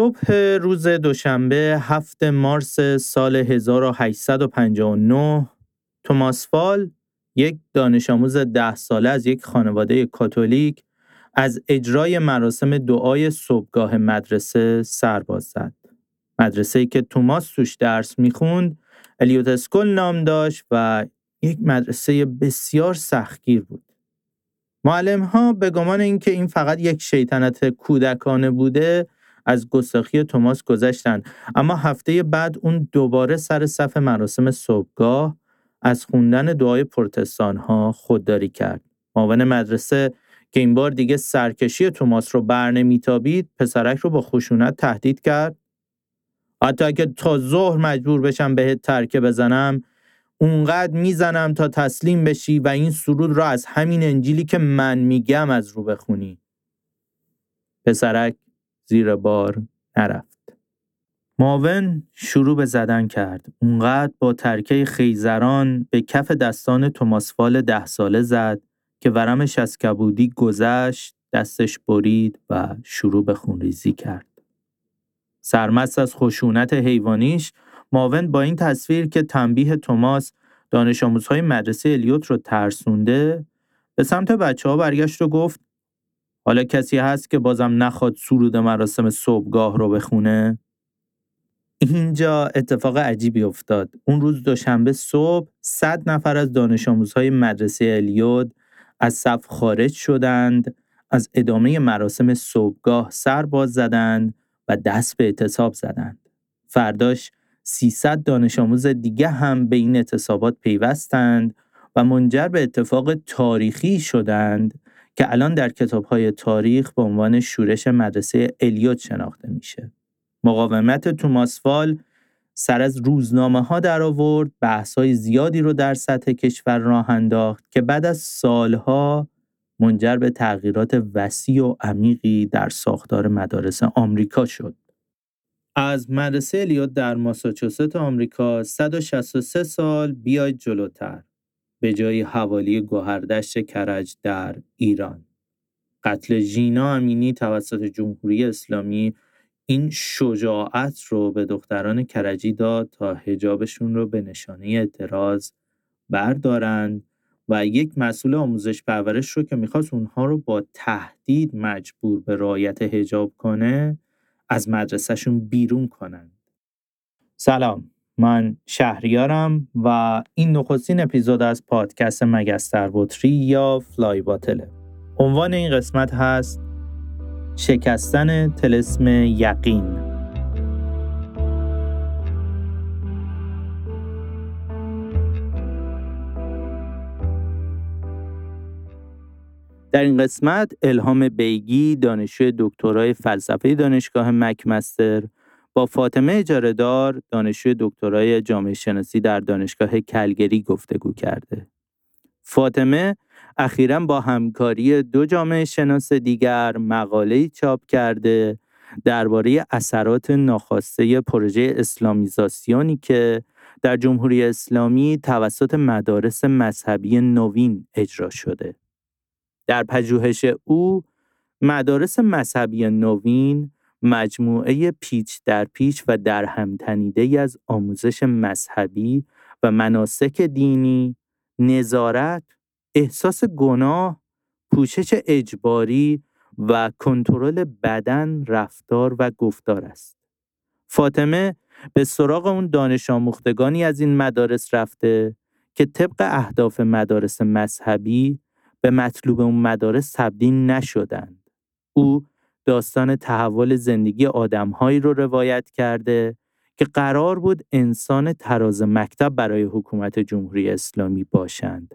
صبح روز دوشنبه هفت مارس سال 1859 توماس فال یک دانش آموز ده ساله از یک خانواده کاتولیک از اجرای مراسم دعای صبحگاه مدرسه سرباز زد. مدرسه ای که توماس توش درس می‌خوند الیوت اسکول نام داشت و یک مدرسه بسیار سختگیر بود. معلم ها به گمان اینکه این فقط یک شیطنت کودکانه بوده از گستاخی توماس گذشتند اما هفته بعد اون دوباره سر صف مراسم صبحگاه از خوندن دعای پرتستان ها خودداری کرد. معاون مدرسه که این بار دیگه سرکشی توماس رو بر نمیتابید پسرک رو با خشونت تهدید کرد حتی اگه تا ظهر مجبور بشم بهت ترکه بزنم اونقدر می‌زنم تا تسلیم بشی و این سرود را از همین انجیلی که من میگم از رو بخونی. پسرک زیر بار نرفت. معاون شروع به زدن کرد. اونقدر با ترکه خیزران به کف دستان توماسفال ده ساله زد که ورمش از کبودی گذشت، دستش برید و شروع به خونریزی کرد. سرمست از خشونت حیوانیش معاون با این تصویر که تنبیه توماس دانش آموزهای مدرسه الیوت رو ترسونده به سمت بچه ها برگشت و گفت حالا کسی هست که بازم نخواد سرود مراسم صبحگاه رو بخونه؟ اینجا اتفاق عجیبی افتاد. اون روز دوشنبه صبح صد نفر از دانش آموزهای مدرسه الیوت از صف خارج شدند، از ادامه مراسم صبحگاه سر باز زدند و دست به اعتصاب زدند. فرداش 300 دانش آموز دیگه هم به این اعتصابات پیوستند و منجر به اتفاق تاریخی شدند که الان در کتابهای تاریخ به عنوان شورش مدرسه الیوت شناخته میشه. مقاومت توماسفال سر از روزنامه ها در آورد، بحث های زیادی رو در سطح کشور راه انداخت که بعد از سالها منجر به تغییرات وسیع و عمیقی در ساختار مدارس آمریکا شد. از مدرسه الیوت در ماساچوست آمریکا 163 سال بیاید جلوتر به جای حوالی گوهردشت کرج در ایران. قتل ژینا امینی توسط جمهوری اسلامی این شجاعت رو به دختران کرجی داد تا هجابشون رو به نشانه اعتراض بردارند و یک مسئول آموزش پرورش رو که می‌خواست اونها رو با تهدید مجبور به رعایت هجاب کنه از مدرسهشون بیرون کنند. سلام من شهریارم و این نخستین اپیزود از پادکست مگستر بطری یا فلای باتله. عنوان این قسمت هست شکستن تلسم یقین در این قسمت الهام بیگی دانشجوی دکترای فلسفه دانشگاه مکمستر با فاطمه اجارهدار دانشجوی دکترای جامعه شناسی در دانشگاه کلگری گفتگو کرده. فاطمه اخیرا با همکاری دو جامعه شناس دیگر مقاله چاپ کرده درباره اثرات ناخواسته پروژه اسلامیزاسیونی که در جمهوری اسلامی توسط مدارس مذهبی نوین اجرا شده. در پژوهش او مدارس مذهبی نوین مجموعه پیچ در پیچ و در همتنیده از آموزش مذهبی و مناسک دینی، نظارت، احساس گناه، پوشش اجباری و کنترل بدن، رفتار و گفتار است. فاطمه به سراغ اون دانش آموختگانی از این مدارس رفته که طبق اهداف مدارس مذهبی به مطلوب اون مدارس تبدیل نشدند. او داستان تحول زندگی آدمهایی رو روایت کرده که قرار بود انسان تراز مکتب برای حکومت جمهوری اسلامی باشند.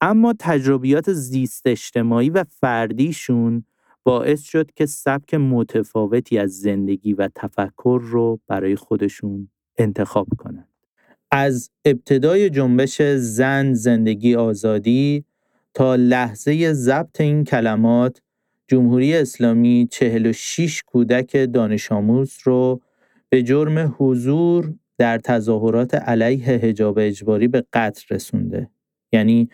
اما تجربیات زیست اجتماعی و فردیشون باعث شد که سبک متفاوتی از زندگی و تفکر رو برای خودشون انتخاب کنند. از ابتدای جنبش زن زندگی آزادی تا لحظه ضبط این کلمات جمهوری اسلامی 46 کودک دانش آموز رو به جرم حضور در تظاهرات علیه حجاب اجباری به قتل رسونده. یعنی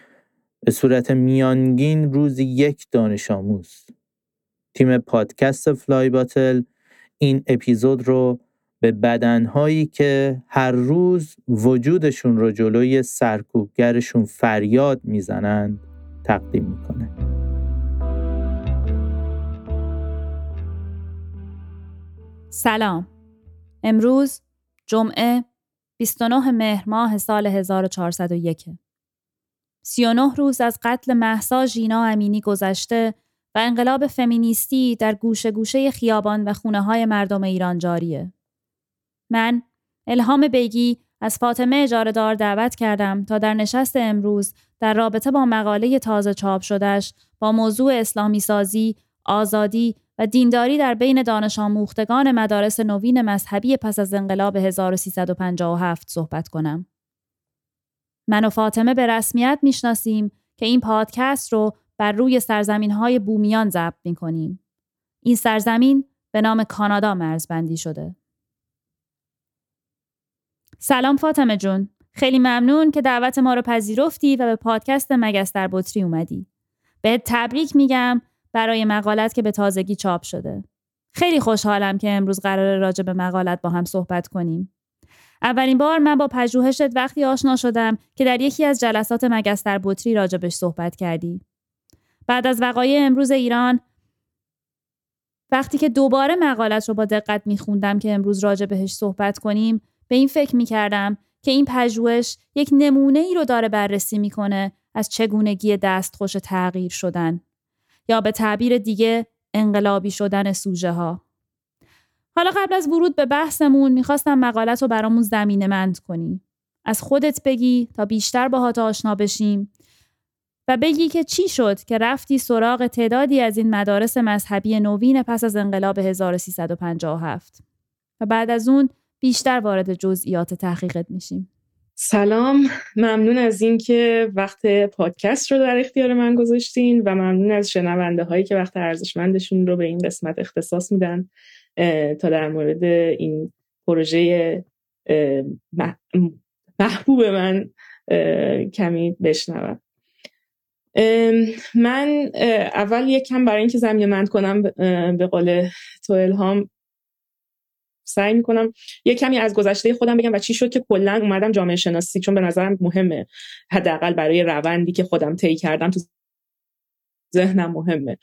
به صورت میانگین روزی یک دانش آموز. تیم پادکست فلای باتل این اپیزود رو به بدنهایی که هر روز وجودشون رو جلوی سرکوبگرشون فریاد می‌زنند تقدیم می‌کنه. سلام امروز جمعه 29 مهر ماه سال 1401 39 روز از قتل محسا ژینا امینی گذشته و انقلاب فمینیستی در گوشه گوشه خیابان و خونه های مردم ایران جاریه. من الهام بیگی از فاطمه اجاره دار دعوت کردم تا در نشست امروز در رابطه با مقاله تازه چاپ شدهش با موضوع اسلامی سازی، آزادی و دینداری در بین دانش آموختگان مدارس نوین مذهبی پس از انقلاب 1357 صحبت کنم. من و فاطمه به رسمیت می‌شناسیم که این پادکست رو بر روی سرزمین های بومیان ضبط می کنیم. این سرزمین به نام کانادا مرزبندی شده. سلام فاطمه جون. خیلی ممنون که دعوت ما رو پذیرفتی و به پادکست مگس در بطری اومدی. به تبریک میگم برای مقالت که به تازگی چاپ شده. خیلی خوشحالم که امروز قرار راجع به مقالت با هم صحبت کنیم. اولین بار من با پژوهشت وقتی آشنا شدم که در یکی از جلسات مگس در بطری راجبش صحبت کردی. بعد از وقایع امروز ایران وقتی که دوباره مقالت رو با دقت میخوندم که امروز راجع بهش صحبت کنیم به این فکر می‌کردم که این پژوهش یک نمونه ای رو داره بررسی می‌کنه از چگونگی دستخوش تغییر شدن یا به تعبیر دیگه انقلابی شدن سوژه ها. حالا قبل از ورود به بحثمون می‌خواستم مقالت رو برامون زمینه مند کنی. از خودت بگی تا بیشتر باهات آشنا بشیم و بگی که چی شد که رفتی سراغ تعدادی از این مدارس مذهبی نوین پس از انقلاب 1357 و بعد از اون بیشتر وارد جزئیات تحقیقت میشیم. سلام. ممنون از اینکه وقت پادکست رو در اختیار من گذاشتین و ممنون از شنونده هایی که وقت ارزشمندشون رو به این قسمت اختصاص میدن تا در مورد این پروژه محبوب من کمی بشنوم. من اول یک کم برای اینکه زمین مند کنم به قول تو الهام سعی می‌کنم یه کمی از گذشته خودم بگم و چی شد که کلا اومدم جامعه شناسی چون به نظرم مهمه. حداقل برای روندی که خودم طی کردم تو ذهنم مهمه.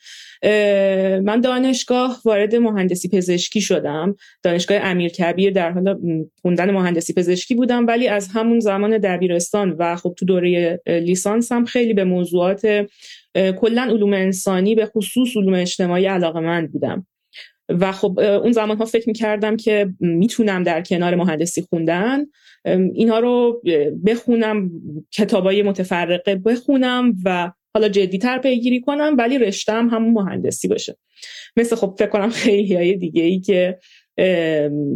من دانشگاه وارد مهندسی پزشکی شدم. دانشگاه امیر کبیر در حال خوندن مهندسی پزشکی بودم ولی از همون زمان دبیرستان و خب تو دوره لیسانس هم خیلی به موضوعات کلا علوم انسانی به خصوص علوم اجتماعی علاقه من بودم. و خب اون زمان ها فکر می‌کردم که می‌تونم در کنار مهندسی خوندن. اینها رو بخونم کتابای متفرقه بخونم و حالا جدیتر پیگیری کنم ولی رشتم همون مهندسی باشه. مثل خب فکر کنم خیلی های دیگه ای که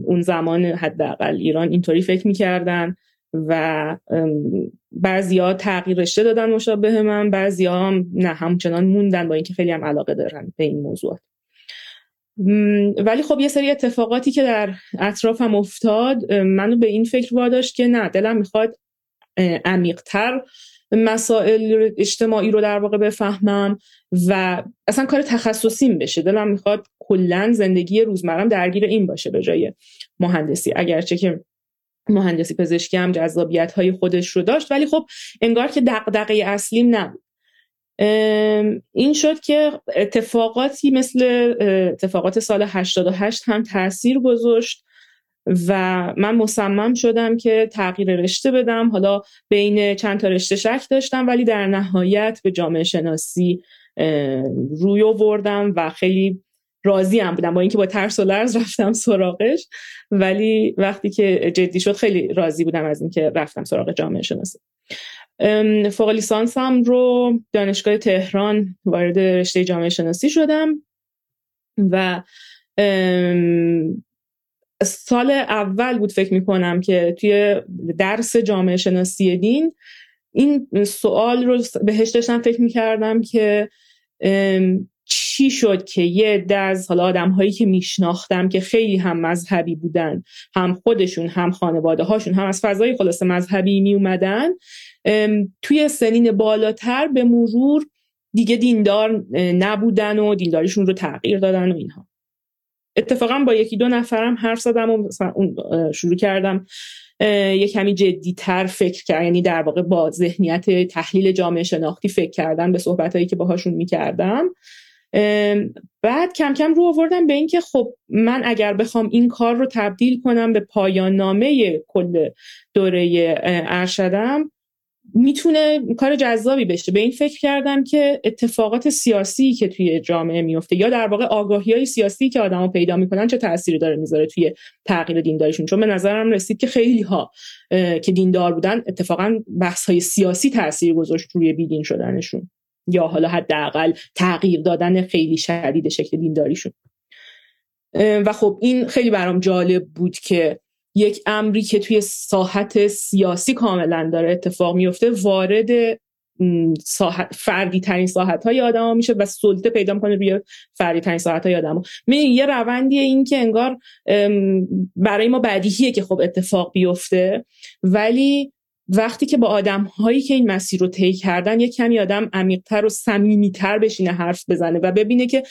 اون زمان حداقل ایران اینطوری فکر می‌کردن و ها تغییر رشته دادن مشابه من ها هم نه همچنان موندن با اینکه خیلی هم علاقه دارن به این موضوعات. ولی خب یه سری اتفاقاتی که در اطرافم افتاد منو به این فکر واداشت که نه دلم می‌خواد عمیقتر مسائل اجتماعی رو در واقع بفهمم و اصلا کار تخصصیم بشه. دلم می‌خواد کلا زندگی روزمرم درگیر این باشه به جای مهندسی. اگرچه که مهندسی پزشکی هم جذابیت های خودش رو داشت ولی خب انگار که دقدقه اصلیم نبود. این شد که اتفاقاتی مثل اتفاقات سال 88 هم تاثیر گذاشت و من مصمم شدم که تغییر رشته بدم. حالا بین چند تا رشته شک داشتم ولی در نهایت به جامعه شناسی روی آوردم و خیلی راضی هم بودم با اینکه با ترس و لرز رفتم سراغش. ولی وقتی که جدی شد خیلی راضی بودم از اینکه رفتم سراغ جامعه شناسی. فوق لیسانسم رو دانشگاه تهران وارد رشته جامعه شناسی شدم و سال اول بود فکر می‌کنم که توی درس جامعه شناسی دین این سوال رو بهش داشتم فکر می‌کردم که چی شد که یه از حالا آدم هایی که میشناختم که خیلی هم مذهبی بودن هم خودشون هم خانواده هاشون هم از فضای خلاصه مذهبی می اومدن توی سنین بالاتر به مرور دیگه دیندار نبودن و دینداریشون رو تغییر دادن و اینها. اتفاقا با یکی دو نفرم حرف زدم و شروع کردم یه کمی جدیتر فکر کرد یعنی در واقع با ذهنیت تحلیل جامعه شناختی فکر کردن به صحبت که باهاشون می‌کردم. بعد کم کم رو آوردم به اینکه خب من اگر بخوام این کار رو تبدیل کنم به پایان نامه کل دوره ارشدم می‌تونه کار جذابی بشه. به این فکر کردم که اتفاقات سیاسی که توی جامعه میفته یا در واقع آگاهی های سیاسی که آدما پیدا می‌کنن چه تأثیری داره می‌ذاره توی تغییر دینداریشون؟ چون به نظرم رسید که خیلی ها که دیندار بودن اتفاقا بحث های سیاسی تاثیر گذاشت روی بیدین شدنشون یا حالا حداقل تغییر دادن خیلی شدید شکل دینداریشون. و خب این خیلی برام جالب بود که یک امری که توی ساحت سیاسی کاملا داره اتفاق میفته وارد فردی ترین ساحت های آدم ها میشه و سلطه پیدا می‌کنه روی فردی ترین ساحت های آدم ها. یه روندیه این که انگار برای ما بدیهیه که خب اتفاق بیفته ولی وقتی که با آدم هایی که این مسیر رو طی کردن یه کمی آدم عمیقتر و صمیمیتر بشینه حرف بزنه و ببینه که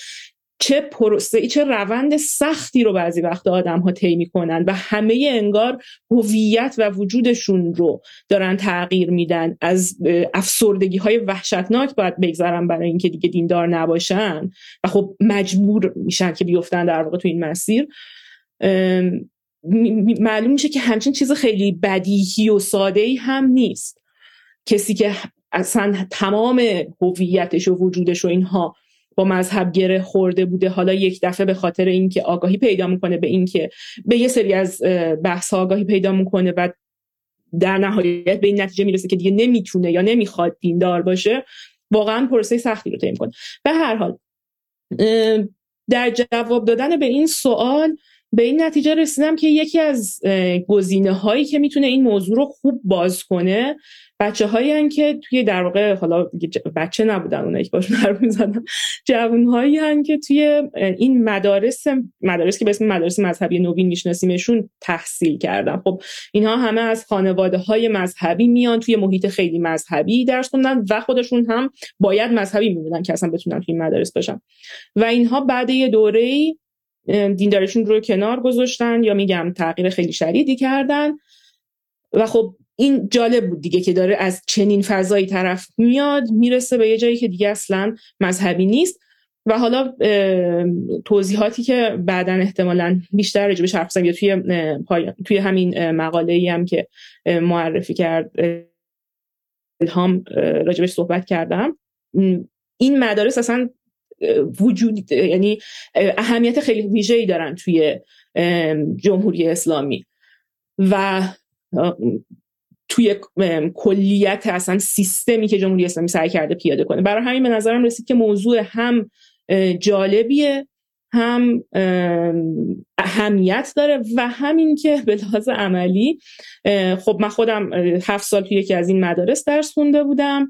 چه پروسه چه روند سختی رو بعضی وقت آدم ها طی می‌کنن و همه انگار هویت و وجودشون رو دارن تغییر میدن. از افسردگی های وحشتناک باید بگذارن برای اینکه دیگه دیندار نباشن و خب مجبور میشن که بیفتن در واقع تو این مسیر. معلوم میشه که همچین چیز خیلی بدیهی و ساده ای هم نیست. کسی که اصلا تمام هویتش و وجودش و اینها با مذهب گره خورده بوده. حالا یک دفعه به خاطر اینکه آگاهی پیدا می‌کنه به اینکه به یه سری از بحث آگاهی پیدا می‌کنه و در نهایت به این نتیجه می‌رسه که دیگه نمی‌تونه یا نمی‌خواد دیندار باشه واقعا پروسه سختی رو طی می‌کنه. به هر حال در جواب دادن به این سوال به این نتیجه رسیدم که یکی از گزینه هایی که می‌تونه این موضوع رو خوب باز کنه بچه هایی که توی در واقع حالا بچه نبودن اونایی که باشون حرف می‌زنم جوان هایی که توی این مدارس مدارس که به اسم مدارس مذهبی نوین میشناسیمشون تحصیل کردن. خب اینها همه از خانواده های مذهبی میان توی محیط خیلی مذهبی درس خوندن و خودشون هم باید مذهبی میبودن که اصلا بتونن توی این مدارس باشن و اینها بعد یه دوره دینداریشون رو کنار گذاشتن یا میگم تغییر خیلی شدیدی کردن. و خب این جالب بود دیگه که داره از چنین فضایی طرف میاد می‌رسه به یه جایی که دیگه اصلا مذهبی نیست. و حالا توضیحاتی که بعدا احتمالا بیشتر به حرف یا توی توی همین مقاله ای هم که معرفی کرد الهام راجبش صحبت کردم. این مدارس اصلا وجود یعنی اهمیت خیلی ویژه‌ای دارن توی جمهوری اسلامی. و توی کلیت اصلا سیستمی که جمهوری اسلامی سعی کرده پیاده کنه. برای همین به نظرم رسید که موضوع هم جالبیه هم اهمیت داره و همین که به لحاظ عملی خب من خودم هفت سال توی یکی از این مدارس درس خونده بودم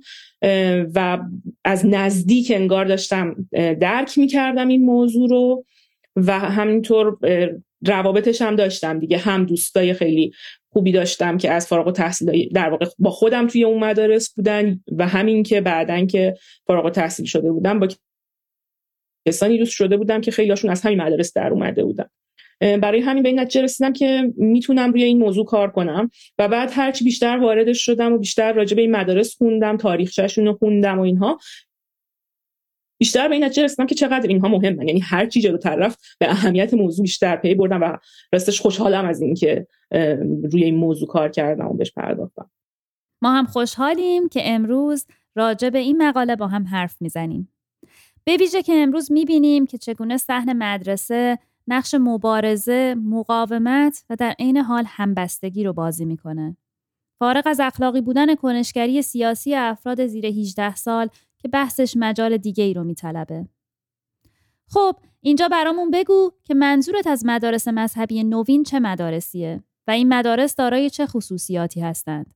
و از نزدیک انگار داشتم درک می‌کردم این موضوع رو و همینطور روابطش هم داشتم دیگه هم دوستای خیلی خوبی داشتم که از فارغ و تحصیل در واقع با خودم توی اون مدارس بودن و همین که بعدن که فارغ و تحصیل شده بودم با کسانی دوست شده بودم که خیلیشون از همین مدارس در اومده بودن. برای همین به این نتیجه رسیدم که می‌تونم روی این موضوع کار کنم و بعد هرچی بیشتر واردش شدم و بیشتر راجع به این مدارس خوندم تاریخچه‌شون رو خوندم و اینها بیشتر به این نتیجه رسیدم که چقدر اینها مهمن. یعنی هر چی جلو طرف به اهمیت موضوع بیشتر پی بردم و راستش خوشحالم از اینکه روی این موضوع کار کردم و بهش پرداختم. ما هم خوشحالیم که امروز راجع به این مقاله با هم حرف می‌زنیم. به ویژه که امروز می‌بینیم که چگونه صحن مدرسه نقش مبارزه، مقاومت و در عین حال همبستگی رو بازی می‌کنه. فارغ از اخلاقی بودن کنشگری سیاسی افراد زیر 18 سال که بحثش مجال دیگه ای رو میطلبه. خب اینجا برامون بگو که منظورت از مدارس مذهبی نوین چه مدارسیه و این مدارس دارای چه خصوصیاتی هستند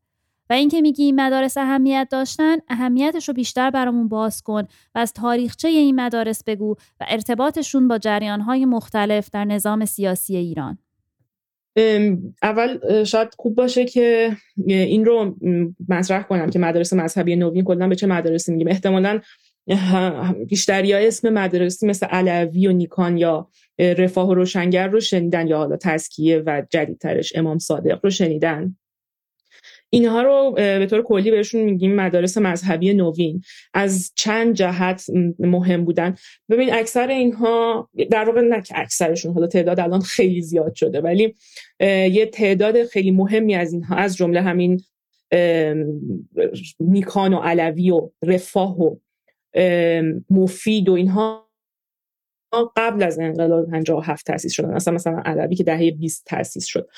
و اینکه میگی این مدارس اهمیت داشتن اهمیتش رو بیشتر برامون باز کن و از تاریخچه این مدارس بگو و ارتباطشون با جریانهای مختلف در نظام سیاسی ایران اول شاید خوب باشه که این رو مطرح کنم که مدارس مذهبی نوین کلا به چه مدارسی میگیم. احتمالا بیشتری های اسم مدرسی مثل علوی و نیکان یا رفاه و روشنگر رو شنیدن یا حالا تسکیه و جدیدترش امام صادق رو شنیدن. اینها رو به طور کلی بهشون میگیم مدارس مذهبی نوین. از چند جهت مهم بودن. ببین اکثر اینها در واقع نه که اکثرشون حالا تعداد الان خیلی زیاد شده ولی یه تعداد خیلی مهمی از اینها از جمله همین نیکان و علوی و رفاه و مفید و اینها قبل از انقلاب 57 تاسیس شدن. اصلا مثلا علوی که دهه 20 تاسیس شد.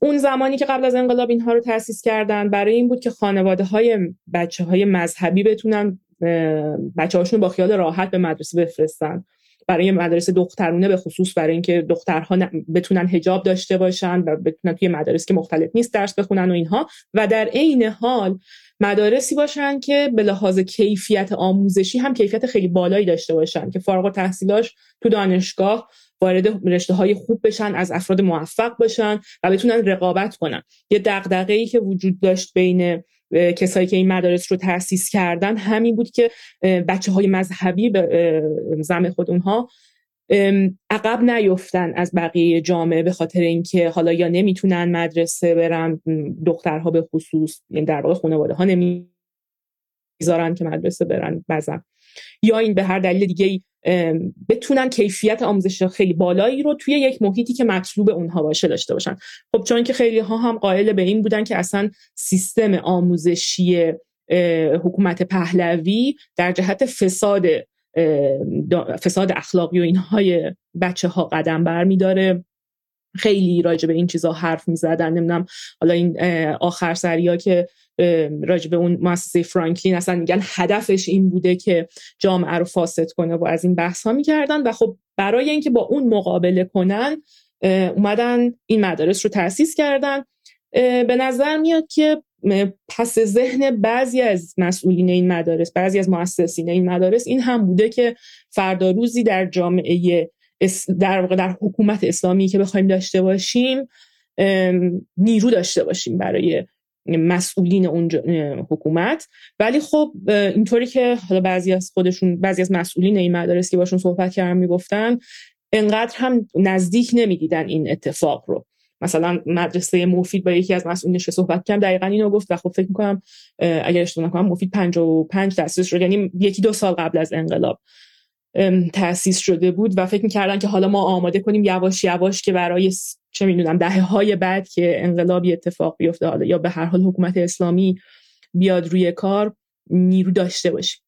اون زمانی که قبل از انقلاب اینها رو تاسیس کردن برای این بود که خانواده های بچه های مذهبی بتونن بچه هاشون با خیال راحت به مدرسه بفرستن. برای مدرسه دخترونه به خصوص برای اینکه دخترها بتونن هجاب داشته باشن و بتونن توی مدارس که مختلف نیست درس بخونن و اینها. و در عین حال مدارسی باشن که به لحاظ کیفیت آموزشی هم کیفیت خیلی بالایی داشته باشن که فارغ التحصیلاش تو دانشگاه وارد رشته های خوب بشن از افراد موفق باشن و بتونن رقابت کنن. یه دغدغه ای که وجود داشت بین کسایی که این مدارس رو تأسیس کردن همین بود که بچه های مذهبی به زم خود اونها عقب نیفتن از بقیه جامعه به خاطر اینکه حالا یا نمی‌تونن مدرسه برن دخترها به خصوص یعنی در واقع خانواده ها نمی‌ذارن که مدرسه برن بزن یا این به هر دلیل دیگه بتونن کیفیت آموزش خیلی بالایی رو توی یک محیطی که مطلوب اونها باشه داشته باشن. خب چون که خیلی ها هم قائل به این بودن که اصلا سیستم آموزشی حکومت پهلوی در جهت فساد فساد اخلاقی و اینهای بچه ها قدم بر داره خیلی راجع به این چیزها حرف می‌زدن. نمی‌دونم حالا این آخر سریا که راجع به اون مؤسسه فرانکلین اصلا میگن هدفش این بوده که جامعه رو فاسد کنه و از این بحث ها می‌کردن و خب برای اینکه با اون مقابله کنن اومدن این مدارس رو تأسیس کردن. به نظر میاد که پس ذهن بعضی از مسئولین این مدارس بعضی از مؤسسین این مدارس این هم بوده که فردا روزی در جامعه در واقع در حکومت اسلامی که بخوایم داشته باشیم نیرو داشته باشیم برای مسئولین اون حکومت. ولی خب اینطوری که حالا بعضی از خودشون بعضی از مسئولین این مدارس که باشون صحبت کردن می‌گفتن انقدر هم نزدیک نمی‌دیدن این اتفاق رو. مثلا مدرسه مفید با یکی از مسئولینش صحبت کردم دقیقا اینو گفت و خب فکر می‌کنم اگر اشتباه نکنم مفید 55 تاسیس شد یعنی یکی دو سال قبل از انقلاب تأسیس شده بود و فکر می‌کردن که حالا ما آماده کنیم یواش یواش که برای چه می‌دونم دهه های بعد که انقلابی اتفاق بیفته حالا یا به هر حال حکومت اسلامی بیاد روی کار نیرو داشته باشیم.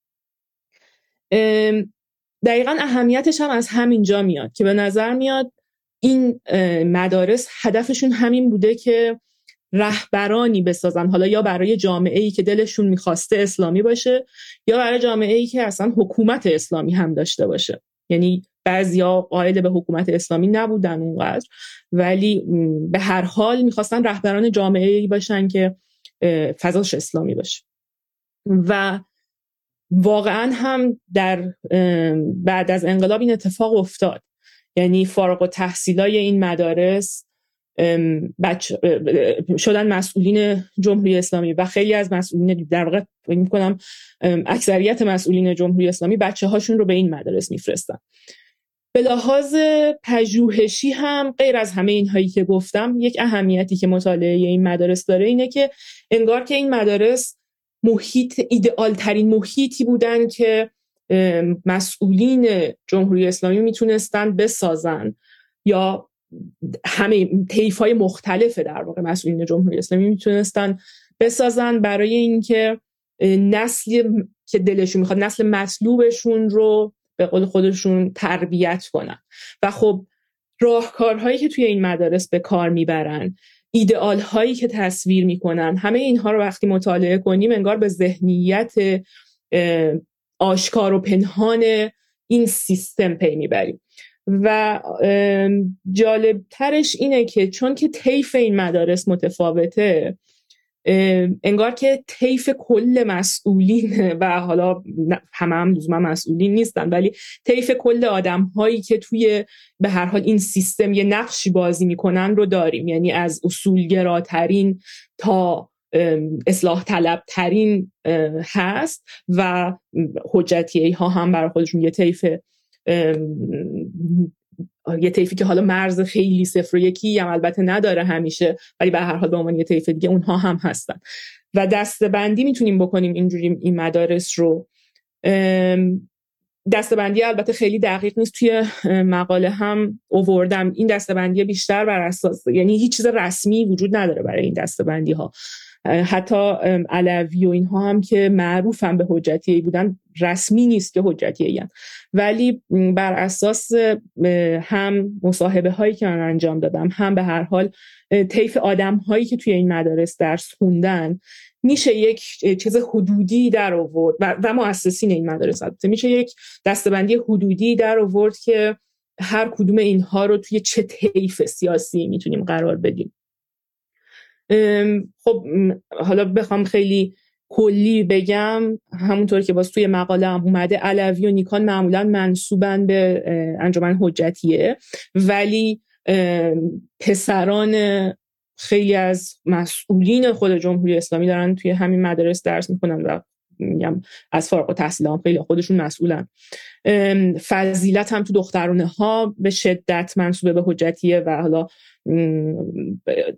دقیقا اهمیتش هم از همینجا میاد که به نظر میاد این مدارس هدفشون همین بوده که رهبرانی بسازن. حالا یا برای جامعه ای که دلشون می‌خواسته اسلامی باشه یا برای جامعه ای که اصلا حکومت اسلامی هم داشته باشه. یعنی بعضیا قائل به حکومت اسلامی نبودن اونقدر ولی به هر حال می‌خواستن رهبران جامعه باشن که فضاش اسلامی باشه. و واقعا هم در بعد از انقلاب این اتفاق افتاد. یعنی فارغ و تحصیلای این مدارس شدن مسئولین جمهوری اسلامی و خیلی از مسئولین در واقع می‌کنم اکثریت مسئولین جمهوری اسلامی بچه هاشون رو به این مدارس میفرستن. به لحاظ پژوهشی هم غیر از همه اینهایی که گفتم یک اهمیتی که مطالعه این مدارس داره اینه که انگار که این مدارس محیط ایدئال ترین محیطی بودن که مسئولین جمهوری اسلامی می‌تونستن بسازن یا همه طیف های مختلف در واقع مسئولین جمهوری اسلامی می‌تونستن بسازن برای اینکه نسل که دلشون می‌خواد نسل مطلوبشون رو به قول خودشون تربیت کنن. و خب راهکارهایی که توی این مدارس به کار می‌برن ایدئال هایی که تصویر می‌کنن همه اینها رو وقتی مطالعه کنیم انگار به ذهنیت آشکار و پنهان این سیستم پی می‌بریم. و جالب ترش اینه که چون که طیف این مدارس متفاوته انگار که طیف کل مسئولین و حالا همه هم لزوما مسئولین نیستن ولی طیف کل آدم هایی که توی به هر حال این سیستم یه نقشی بازی می‌کنن رو داریم. یعنی از اصولگراترین تا اصلاح طلب ترین هست و حجتی ها هم برای خودشون یه طیف یه طیفی که حالا مرز خیلی صفر و یکی هم البته نداره همیشه ولی به هر حال به عنوان یه طیف دیگه اونها هم هستن. و دستبندی می‌تونیم بکنیم اینجوری این مدارس رو. دستبندی البته خیلی دقیق نیست توی مقاله هم اووردم. این دستبندی بیشتر بر اساس یعنی هیچ چیز رسمی وجود نداره برای این دستبندی ها حتی علوی و اینها هم که معروفم به حجتیه بودن رسمی نیست که حجتیه ولی بر اساس هم مصاحبه هایی که من انجام دادم هم به هر حال طیف آدم هایی که توی این مدارس درس خوندن میشه یک چیز حدودی در آورد و, و مؤسسین این مدارس میشه یک دستبندی حدودی در آورد که هر کدوم اینها رو توی چه طیف سیاسی می‌تونیم قرار بدیم. خب حالا بخوام خیلی کلی بگم همونطور که باز توی مقاله هم اومده علوی و نیکان معمولا منصوبن به انجمن حجتیه. ولی پسران خیلی از مسئولین خود جمهوری اسلامی دارن توی همین مدارس درس می‌کنن و میگم از فارغ التحصیل هم خیلی خودشون مسئولن. فضیلت هم تو دخترانه ها به شدت منصوبه به حجتیه و حالا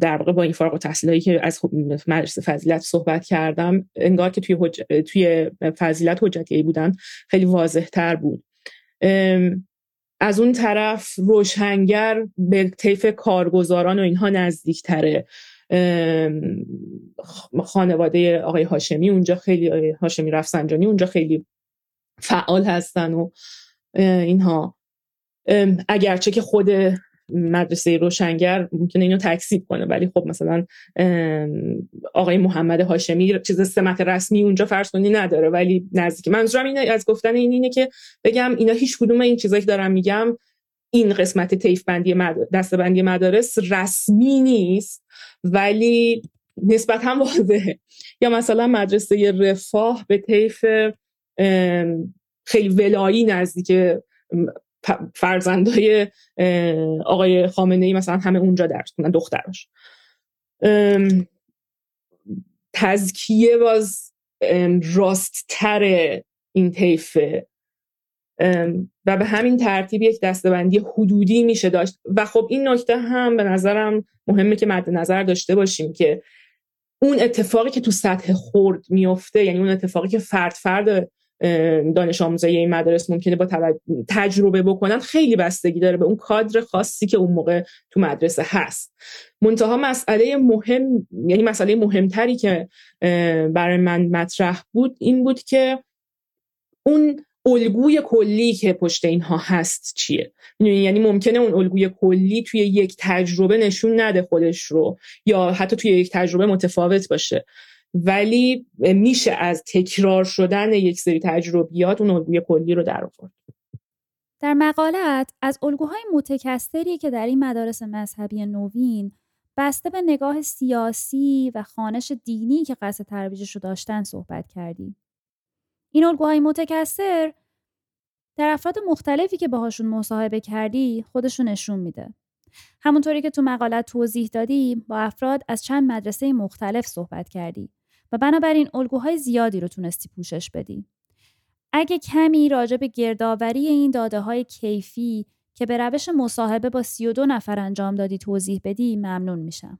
در واقع با این فارغ التحصیلایی که از مدرسه فضیلت صحبت کردم انگار که توی, حج... توی فضیلت حجتیه بودن خیلی واضح تر بود از اون طرف روشنگر به طیف کارگزاران و اینها نزدیکتره. خانواده آقای هاشمی اونجا خیلی هاشمی رفسنجانی اونجا خیلی فعال هستن و اینها. اگرچه که خود مدرسه روشنگر ممکنه اینو تکسیب کنه. ولی خب مثلا آقای محمد هاشمی چیز سمت رسمی اونجا فرض کنی نداره. ولی نزدیک. منظورم اینه از گفتن این اینه که بگم اینا هیچ کدوم این چیزایی که دارم میگم این قسمت طیف بندی مدارس بندی مدارس رسمی نیست. ولی نسبت هم واضحه. یا مثلا مدرسه رفاه به طیف خیلی ولایی نزدیک فرزندای آقای خامنه ای مثلا همه اونجا درس کنن دختراش. تزکیه باز راستتر این طیفه. و به همین ترتیب یک دستبندی حدودی میشه داشت. و خب این نکته هم به نظرم مهمه که مد نظر داشته باشیم که اون اتفاقی که تو سطح خورد میفته یعنی اون اتفاقی که فرد فرد دانش آموزای این مدارس ممکنه با تجربه بکنن خیلی بستگی داره به اون کادر خاصی که اون موقع تو مدرسه هست. منتها مسئله مهم یعنی مسئله مهمتری که برای من مطرح بود این بود که اون الگوی کلی که پشت اینها هست چیه؟ یعنی ممکنه اون الگوی کلی توی یک تجربه نشون نده خودش رو یا حتی توی یک تجربه متفاوت باشه. ولی میشه از تکرار شدن یک سری تجربیات اون الگوی کلی رو در آورد در مقالت از الگوهای متکثری که در این مدارس مذهبی نوین بسته به نگاه سیاسی و خانش دینی که قصد ترویجش رو داشتن صحبت کردی. این الگوهای متکثر در افراد مختلفی که باهاشون مصاحبه کردی خودشون نشون میده. همونطوری که تو مقالت توضیح دادی با افراد از چند مدرسه مختلف صحبت کردی و بنابراین الگوهای زیادی رو تونستی پوشش بدی. اگه کمی راجع به گردآوری این داده های کیفی که به روش مصاحبه با 32 نفر انجام دادی توضیح بدی ممنون میشم.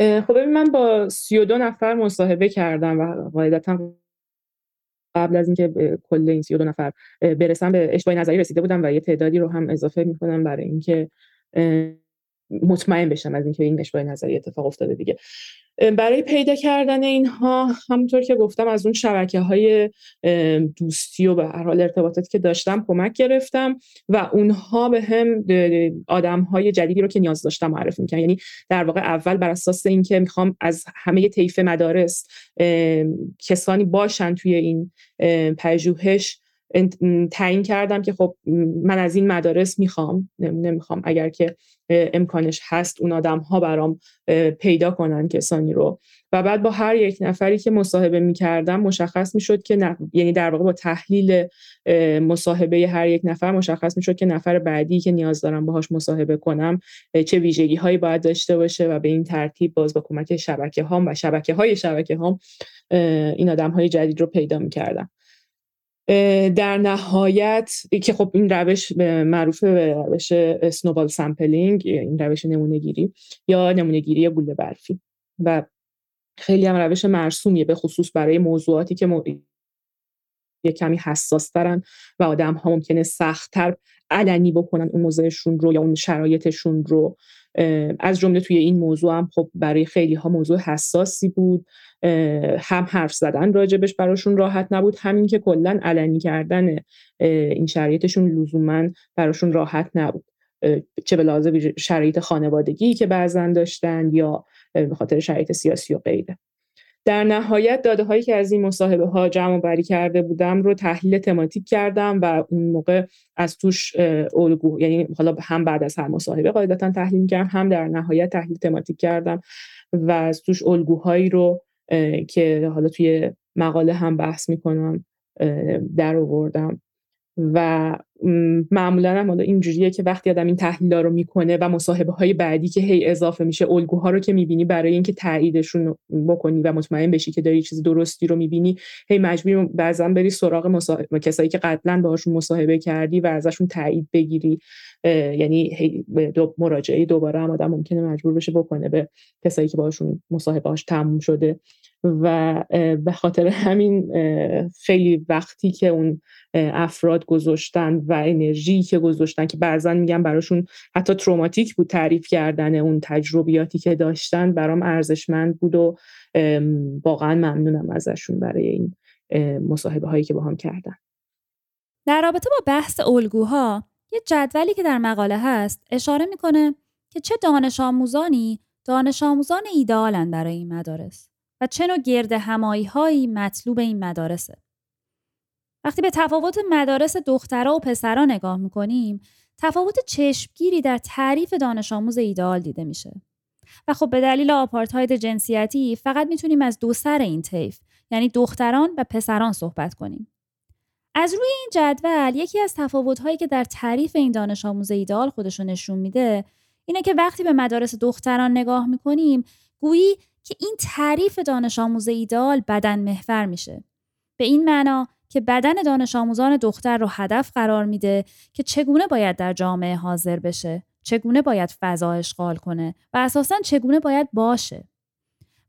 خب من با 32 نفر مصاحبه کردم و قاعدتا قبل از اینکه کل این 32 نفر برسم به اشتباه نظری رسیده بودم و یه تعدادی رو هم اضافه می‌کنم برای اینکه مطمئن بشم از اینکه این اشتباه نظری اتفاق افتاده دیگه. برای پیدا کردن اینها همونطور که گفتم از اون شبکه های دوستی و به هر حال ارتباطاتی که داشتم کمک گرفتم و اونها به هم آدم های جدیدی رو که نیاز داشتم معرفی می‌کنن یعنی در واقع اول بر اساس اینکه می‌خوام از همه طیف مدارس کسانی باشن توی این پژوهش تعیین کردم که خب من از این مدارس می‌خوام نمی‌خوام اگر که امکانش هست اون آدم ها برام پیدا کنن کسانی رو. و بعد با هر یک نفری که مصاحبه می‌کردم مشخص می‌شد که یعنی در واقع با تحلیل مصاحبه هر یک نفر مشخص می‌شد که نفر بعدی که نیاز دارم باهاش مصاحبه کنم چه ویژگی هایی باید داشته باشه و به این ترتیب باز با کمک شبکه هام و شبکه های شبکه هام این آدم های جدید رو پیدا می‌کردم. در نهایت که خب این روش معروف به روش snowball sampling این روش نمونه گیری یا نمونه گیری گوله برفی. و خیلی هم روش مرسومیه به خصوص برای موضوعاتی که م... یه کمی حساس دارن و آدم ها ممکنه سختتر علنی بکنن اون موضوعشون رو یا اون شرایطشون رو. از جمله توی این موضوع هم خب برای خیلی ها موضوع حساسی بود. هم حرف زدن راجبش براشون راحت نبود همین که کلا علنی کردن این شرایطشون لزوما براشون راحت نبود. چه به لحاظ شرایط خانوادگی که بعضا داشتن یا به خاطر شرایط سیاسی و غیره. در نهایت داده هایی که از این مصاحبه ها جمع بری کرده بودم رو تحلیل تماتیک کردم و اون موقع از توش الگو یعنی حالا هم بعد از هر مصاحبه قاعدتا تحلیل کردم هم در نهایت تحلیل تماتیک کردم و از توش الگوهایی رو که حالا توی مقاله هم بحث می‌کنم در آوردم. و معمولا هم حالا اینجوریه که وقتی آدم این تحلیل رو می‌کنه و مصاحبه های بعدی که هی اضافه میشه الگوها رو که می‌بینی برای اینکه تاییدشون بکنی و مطمئن بشی که داری چیز درستی رو می‌بینی هی مجبوری بعضا بری سراغ مصاحبه کسایی که قبلا باهاشون مصاحبه کردی و ازشون تایید بگیری. یعنی هی دو مراجعه دوباره هم آدم ممکنه مجبور بشه بکنه به کسایی که باهاشون مصاحبهاش تموم شده. و به خاطر همین خیلی وقتی که اون افراد گذاشتن و انرژی که گذاشتن که بعضا میگن براشون حتی تروماتیک بود تعریف کردن اون تجربیاتی که داشتن برام ارزشمند بود و واقعا ممنونم ازشون برای این مصاحبه هایی که با هم کردن. در رابطه با بحث الگوها یه جدولی که در مقاله هست اشاره می‌کنه که چه دانش آموزانی دانش آموزان ایدئالن برای این مدارس. و چه نوع گرد همایی هایی مطلوب این مدارسه. وقتی به تفاوت مدارس دخترها و پسرها نگاه می‌کنیم تفاوت چشمگیری در تعریف دانش آموز ایدئال دیده میشه. و خب به دلیل آپارتاید جنسیتی فقط می‌تونیم از دو سر این طیف یعنی دختران و پسران صحبت کنیم. از روی این جدول یکی از تفاوت‌هایی که در تعریف این دانش آموز ایدئال خودشون نشون میده اینه که وقتی به مدارس دختران نگاه می‌کنیم گویی که این تعریف دانش آموز ایدال بدن محور میشه. به این معنا که بدن دانش آموزان دختر رو هدف قرار میده که چگونه باید در جامعه حاضر بشه، چگونه باید فضا اشغال کنه و اساسا چگونه باید باشه.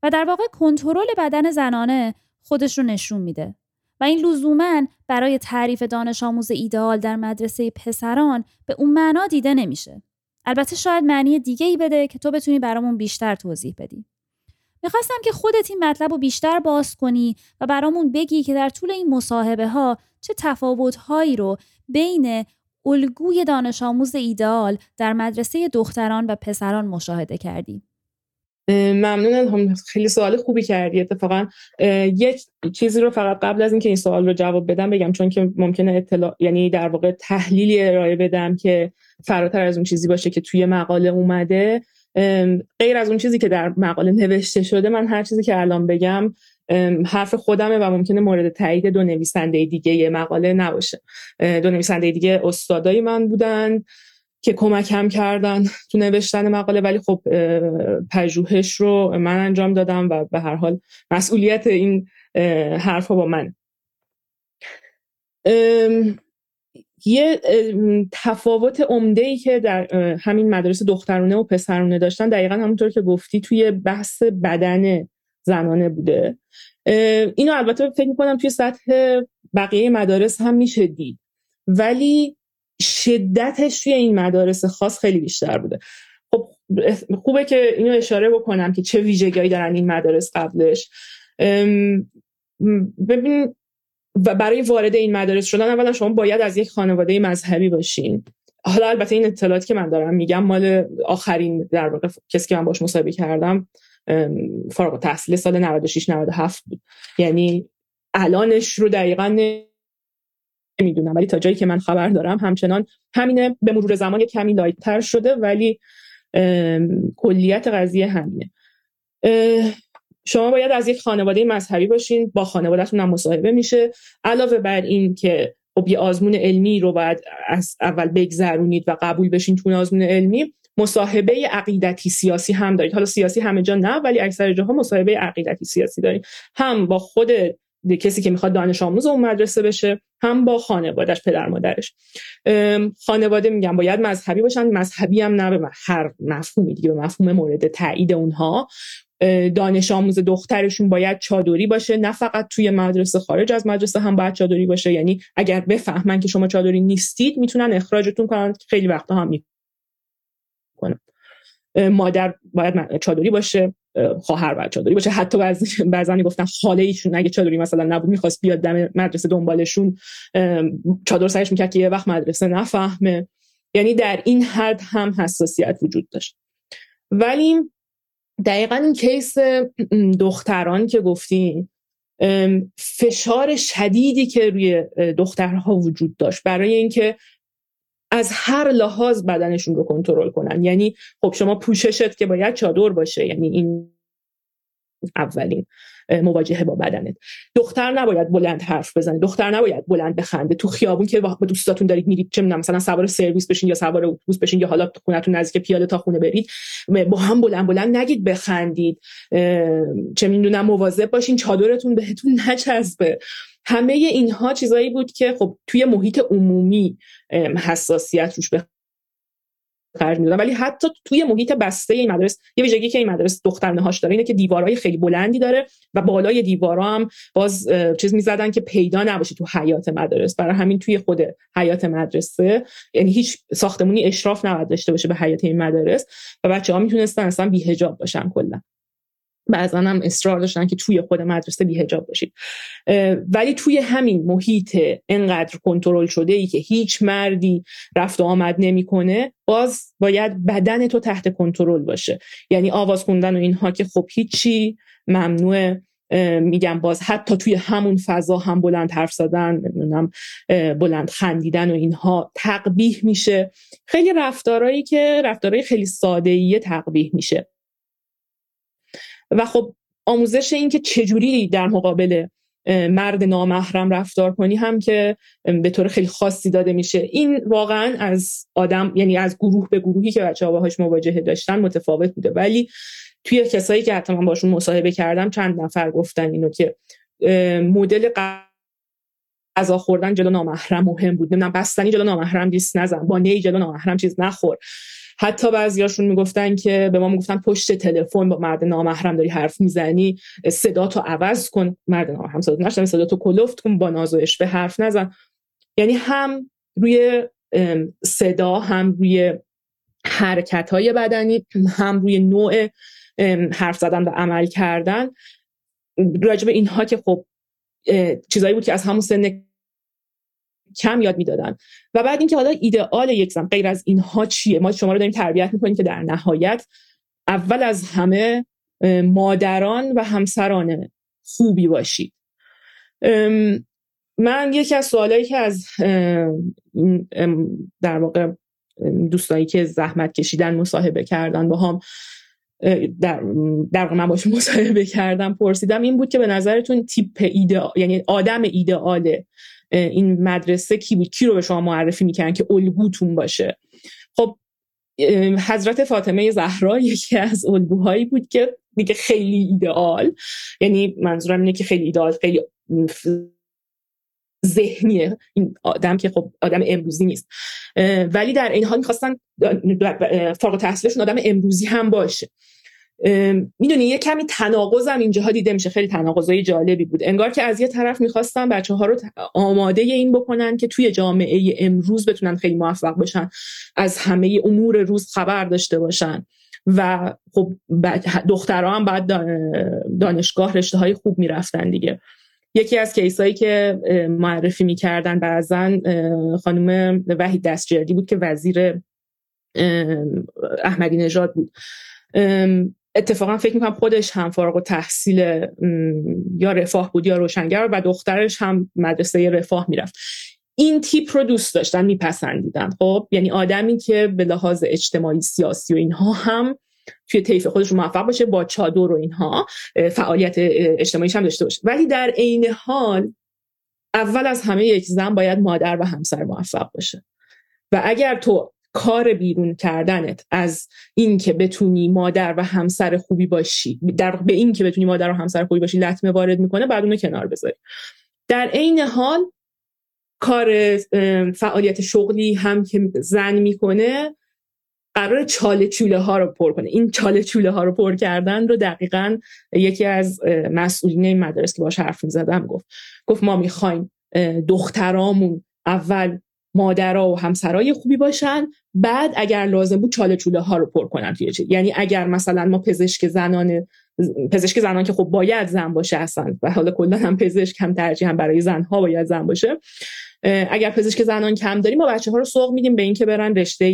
و در واقع کنترل بدن زنانه خودش رو نشون میده. و این لزوما برای تعریف دانش آموز ایدئال در مدرسه پسران به اون معنا دیده نمیشه. البته شاید معنی دیگه ای بده که تو بتونی برامون بیشتر توضیح بدی. می‌خواستم که خودت این مطلب رو بیشتر باز کنی و برامون بگی که در طول این مصاحبه ها چه تفاوت هایی رو بین الگوی دانش آموز ایدئال در مدرسه دختران و پسران مشاهده کردی. ممنونم. خیلی سوال خوبی کردی. اتفاقا یک چیزی رو فقط قبل از اینکه این سوال رو جواب بدم بگم چون که ممکنه اطلاع یعنی در واقع تحلیلی ارائه بدم که فراتر از اون چیزی باشه که توی مقاله اومده. غیر از اون چیزی که در مقاله نوشته شده من هر چیزی که الان بگم حرف خودمه و ممکنه مورد تایید دو نویسنده دیگه مقاله نباشه. دو نویسنده دیگه استادای من بودن که کمکم کردن تو نوشتن مقاله ولی خب پژوهش رو من انجام دادم و به هر حال مسئولیت این حرف با من یه تفاوت عمده ای که در همین مدارس دخترونه و پسرونه داشتن دقیقا همونطور که گفتی توی بحث بدن زنانه بوده. اینو البته فکر می‌کنم توی سطح بقیه مدارس هم میشه دید. ولی شدتش توی این مدارس خاص خیلی بیشتر بوده. خب خوبه که اینو اشاره بکنم که چه ویژگی دارن این مدارس قبلش. ببین و برای وارد این مدارس شدن اولا شما باید از یک خانواده مذهبی باشین. حالا البته این اطلاعاتی که من دارم میگم مال آخرین در واقع کسی که من باش مصاحبه کردم فارغ تحصیل سال 96 97 بود. یعنی الانش رو دقیقا می‌دونم ولی تا جایی که من خبر دارم همچنان همینه. به مرور زمان کمی لایتتر شده ولی کلیت قضیه همینه. شما باید از یک خانواده مذهبی باشین با خانوادهتون هم مصاحبه میشه. علاوه بر این که خب یه آزمون علمی رو باید از اول بگذرونید و قبول بشین تو آزمون علمی مصاحبه عقیدتی سیاسی هم دارید. حالا سیاسی همه جا نه ولی اکثر جاها مصاحبه عقیدتی سیاسی دارید هم با خود کسی که می‌خواد دانش آموز اون مدرسه بشه هم با خانوادهش پدر مادرش. خانواده میگم باید مذهبی باشن. مذهبی هم نه به هر مفهومی دیگه به مفهوم مورد تایید اونها. دانش آموز دخترشون باید چادری باشه. نه فقط توی مدرسه خارج از مدرسه هم باید چادری باشه. یعنی اگر بفهمن که شما چادری نیستید می‌تونن اخراجتون کنن. خیلی وقتا هم می‌کنن. مادر باید چادری باشه. خواهر باید چادری باشه. حتی بعضی گفتن خاله ایشون اگه چادری مثلا نبود می‌خواست بیاد دم مدرسه دنبالشون. چادر سرش می‌کرد که یه وقت مدرسه نفهمه. یعنی در این حد هم حساسیت وجود داشت. ولی دقیقا این کیس دختران که گفتیم فشار شدیدی که روی دخترها وجود داشت. برای اینکه از هر لحاظ بدنشون رو کنترل کنن. یعنی خب شما پوششت که باید چادر باشه. یعنی این اولین. مواجهه با بدنت. دختر نباید بلند حرف بزنه. دختر نباید بلند بخنده. تو خیابون که با دوستاتون دارید میرید چه می‌دونم مثلا سوار سرویس بشین یا سوار اتوبوس بشین یا حالا خونتون نزدیک پیاده تا خونه برید با هم بلند بلند نگید بخندید. چه می‌دونم مواظب باشین چادرتون بهتون نچسبه. همه اینها چیزایی بود که خب توی محیط عمومی حساسیت روش به خرج می‌دادن ولی حتی توی محیط بسته این مدرسه یه ویژگی که این مدرسه دختر نهاش داره اینه که دیوارهای خیلی بلندی داره و بالای دیوارا هم باز چیز می‌زدن که پیدا نباشه تو حیات مدرسه. برای همین توی خود حیات مدرسه یعنی هیچ ساختمونی اشراف نباید داشته باشه به حیات این مدرسه و بچه ها می‌تونستن اصلا بیهجاب باشن کلا. بعضا هم اصرار داشتن که توی خود مدرسه بیهجاب باشید. ولی توی همین محیط انقدر کنترل شده ای که هیچ مردی رفت و آمد نمی‌کنه باز باید بدن تو تحت کنترل باشه. یعنی آواز خوندن و اینها که خب هیچی ممنوع میگم باز حتی توی همون فضا هم بلند حرف زدن نمی‌دونم بلند خندیدن و اینها تقبیح میشه. خیلی رفتارهایی که رفتارهای خیلی ساده تقبیح میشه. و خب آموزش این که چجوری در مقابل مرد نامحرم رفتار کنی هم که به طور خیلی خاصی داده میشه. این واقعا از آدم یعنی از گروه به گروهی که بچه ها باهاش مواجهه داشتن متفاوت بوده. ولی توی کسایی که حتی من باشون مصاحبه کردم چند نفر گفتن اینو که مدل غذا خوردن جلو نامحرم مهم بود. نمی‌دونم بستنی جلو نامحرم دیست نزن. با نی جلو نامحرم چیز نخور. حتی بعضیاشون می‌گفتن که به ما می‌گفتن پشت تلفن با مرد نامحرم داری حرف می‌زنی صدا تو عوض کن. مرد نامحرم صدا نشدن صدا تو کلفت کن با ناز و به حرف نزن. یعنی هم روی صدا هم روی حرکت های بدنی هم روی نوع حرف زدن و عمل کردن. راجب اینها که خب چیزایی بود که از همون سن کم یاد می‌دادن. و بعد اینکه حالا ایدئال یک زن غیر از اینها چیه؟ ما شما رو داریم تربیت می‌کنیم که در نهایت اول از همه مادران و همسران خوبی باشید. من یکی از سوالایی که از در واقع دوستانی که زحمت کشیدن مصاحبه کردن با هم در, در من باشون مصاحبه کردم پرسیدم این بود که به نظرتون تیپ ایدئال یعنی آدم ایدئال این مدرسه کی بود؟ کی رو به شما معرفی می‌کنن که الگوتون باشه؟ خب حضرت فاطمه زهرا یکی از الگوهایی بود که دیگه خیلی ایدئال. یعنی منظورم اینه که خیلی ایدئال خیلی ذهنیه. این آدم که خب آدم امروزی نیست. ولی در این حال می‌خواستن فارغ تحصیلشون آدم امروزی هم باشه. می‌دونی یه کمی تناقضم اینجاها دیده میشه. خیلی تناقضای جالبی بود. انگار که از یه طرف می‌خواستن بچه ها رو آماده این بکنن که توی جامعه امروز بتونن خیلی موفق باشن از همه امور روز خبر داشته باشن. و خب دخترها هم بعد دانشگاه رشته های خوب می‌رفتن دیگه. یکی از کیسایی که معرفی می‌کردن بعضا خانم وحید دستجردی بود که وزیر احمدی نژاد بود. اتفاقا فکر می‌کنم خودش هم فارغ تحصیل یا رفاه بود یا روشنگر و دخترش هم مدرسه رفاه می‌رفت. این تیپ رو دوست داشتن میپسندیدن خب یعنی آدمی که به لحاظ اجتماعی سیاسی و اینها هم توی طیف خودش موفق باشه با چادر و اینها فعالیت اجتماعیش هم داشته باشه. ولی در عین حال اول از همه یک زن باید مادر و همسر موفق باشه. و اگر تو کار بیرون کردنت از این که بتونی مادر و همسر خوبی باشی در به این که بتونی مادر و همسر خوبی باشی لطمه وارد می‌کنه بعد اونو کنار بذاری. در عین حال کار فعالیت شغلی هم که زن می‌کنه قرار چاله چوله ها رو پر کنه. این چاله چوله ها رو پر کردن رو دقیقا یکی از مسئولین مدرسه که باش حرف می‌زدم گفت. گفت ما می‌خوایم دخترامون اول مادرها و همسرای خوبی باشن. بعد اگر لازم بود چاله چوله ها رو پر کنن توی چه. یعنی اگر مثلا ما پزشک زنان پزشک زنان که خب باید زن باشه اصلا و حالا کلا هم پزشک هم ترجیح هم برای زنها باید زن باشه. اگر پزشک زنان کم داریم ما بچه ها رو سوق میدیم به اینکه برن رشته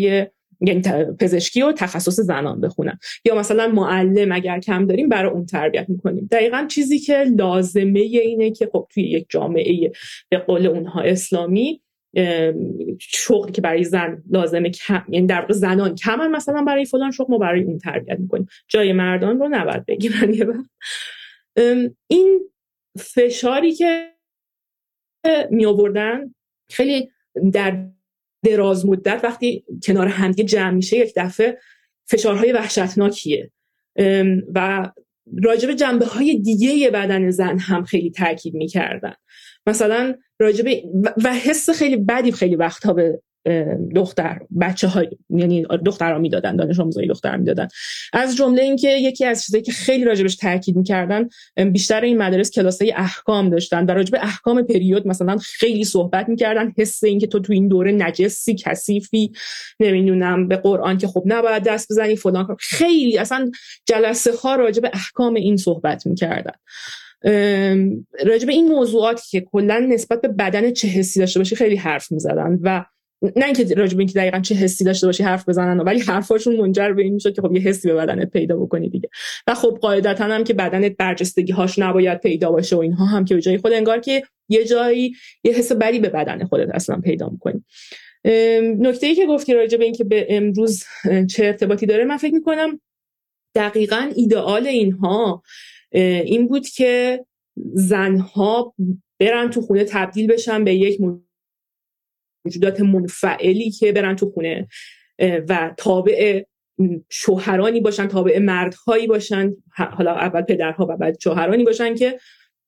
یعنی پزشکی و تخصص زنان بخونن. یا مثلا معلم اگر کم داریم برای اون تربیت می‌کنیم. دقیقا چیزی که لازمه اینه که خب توی یک جامعه به قول اونها اسلامی شغلی که برای زن لازمه کم یعنی در واقع زنان کمن مثلا برای فلان شغل ما برای اون تربیت می‌کنیم. جای مردان رو نباید بگیرن یه این فشاری که می آوردن خیلی در دراز مدت وقتی کنار همدیگه جمع میشه یک دفعه فشارهای وحشتناکیه. و راجب جنبه های دیگه بدن زن هم خیلی تاکید می‌کردن. مثلا راجب و حس خیلی بدی خیلی وقتها به دختر بچه های یعنی دخترها می‌دادن دانش آموزای دختر می‌دادن. از جمله اینکه یکی از چیزایی که خیلی راجبش تاکید می‌کردن بیشتر این مدارس کلاسای احکام داشتن و راجب احکام پریود مثلا خیلی صحبت می‌کردن. حس اینکه تو تو این دوره نجسی کثیفی نمی‌دونم به قرآن که خب نباید دست بزنی فلان خیلی اصلا جلسه ها راجب احکام این صحبت می‌کردن. راجب این موضوعات که کلا نسبت به بدن چه حسی داشته باشی خیلی حرف می‌زدن و نه اینکه راجع به اینکه دقیقا چه حسی داشته باشی حرف بزنن ولی حرفاشون منجر به این می‌شد که خب یه حسی به بدنت پیدا بکنی دیگه. و خب قاعدتا هم که بدنت برجستگی هاش نباید پیدا باشه و اینها هم که به جای خود انگار که یه جایی یه حس بدی به بدن خودت اصلا پیدا می‌کنی. نکته ای که گفتی راجع اینکه به امروز چه ارتباطی داره من فکر می‌کنم دقیقا ایدئال اینها این بود که زنها برن تو خونه تبدیل بشن به یک موجودات منفعلی که برن تو خونه و تابع شوهرانی باشن تابع مردهایی باشن حالا اول پدرها و بعد شوهرانی باشن که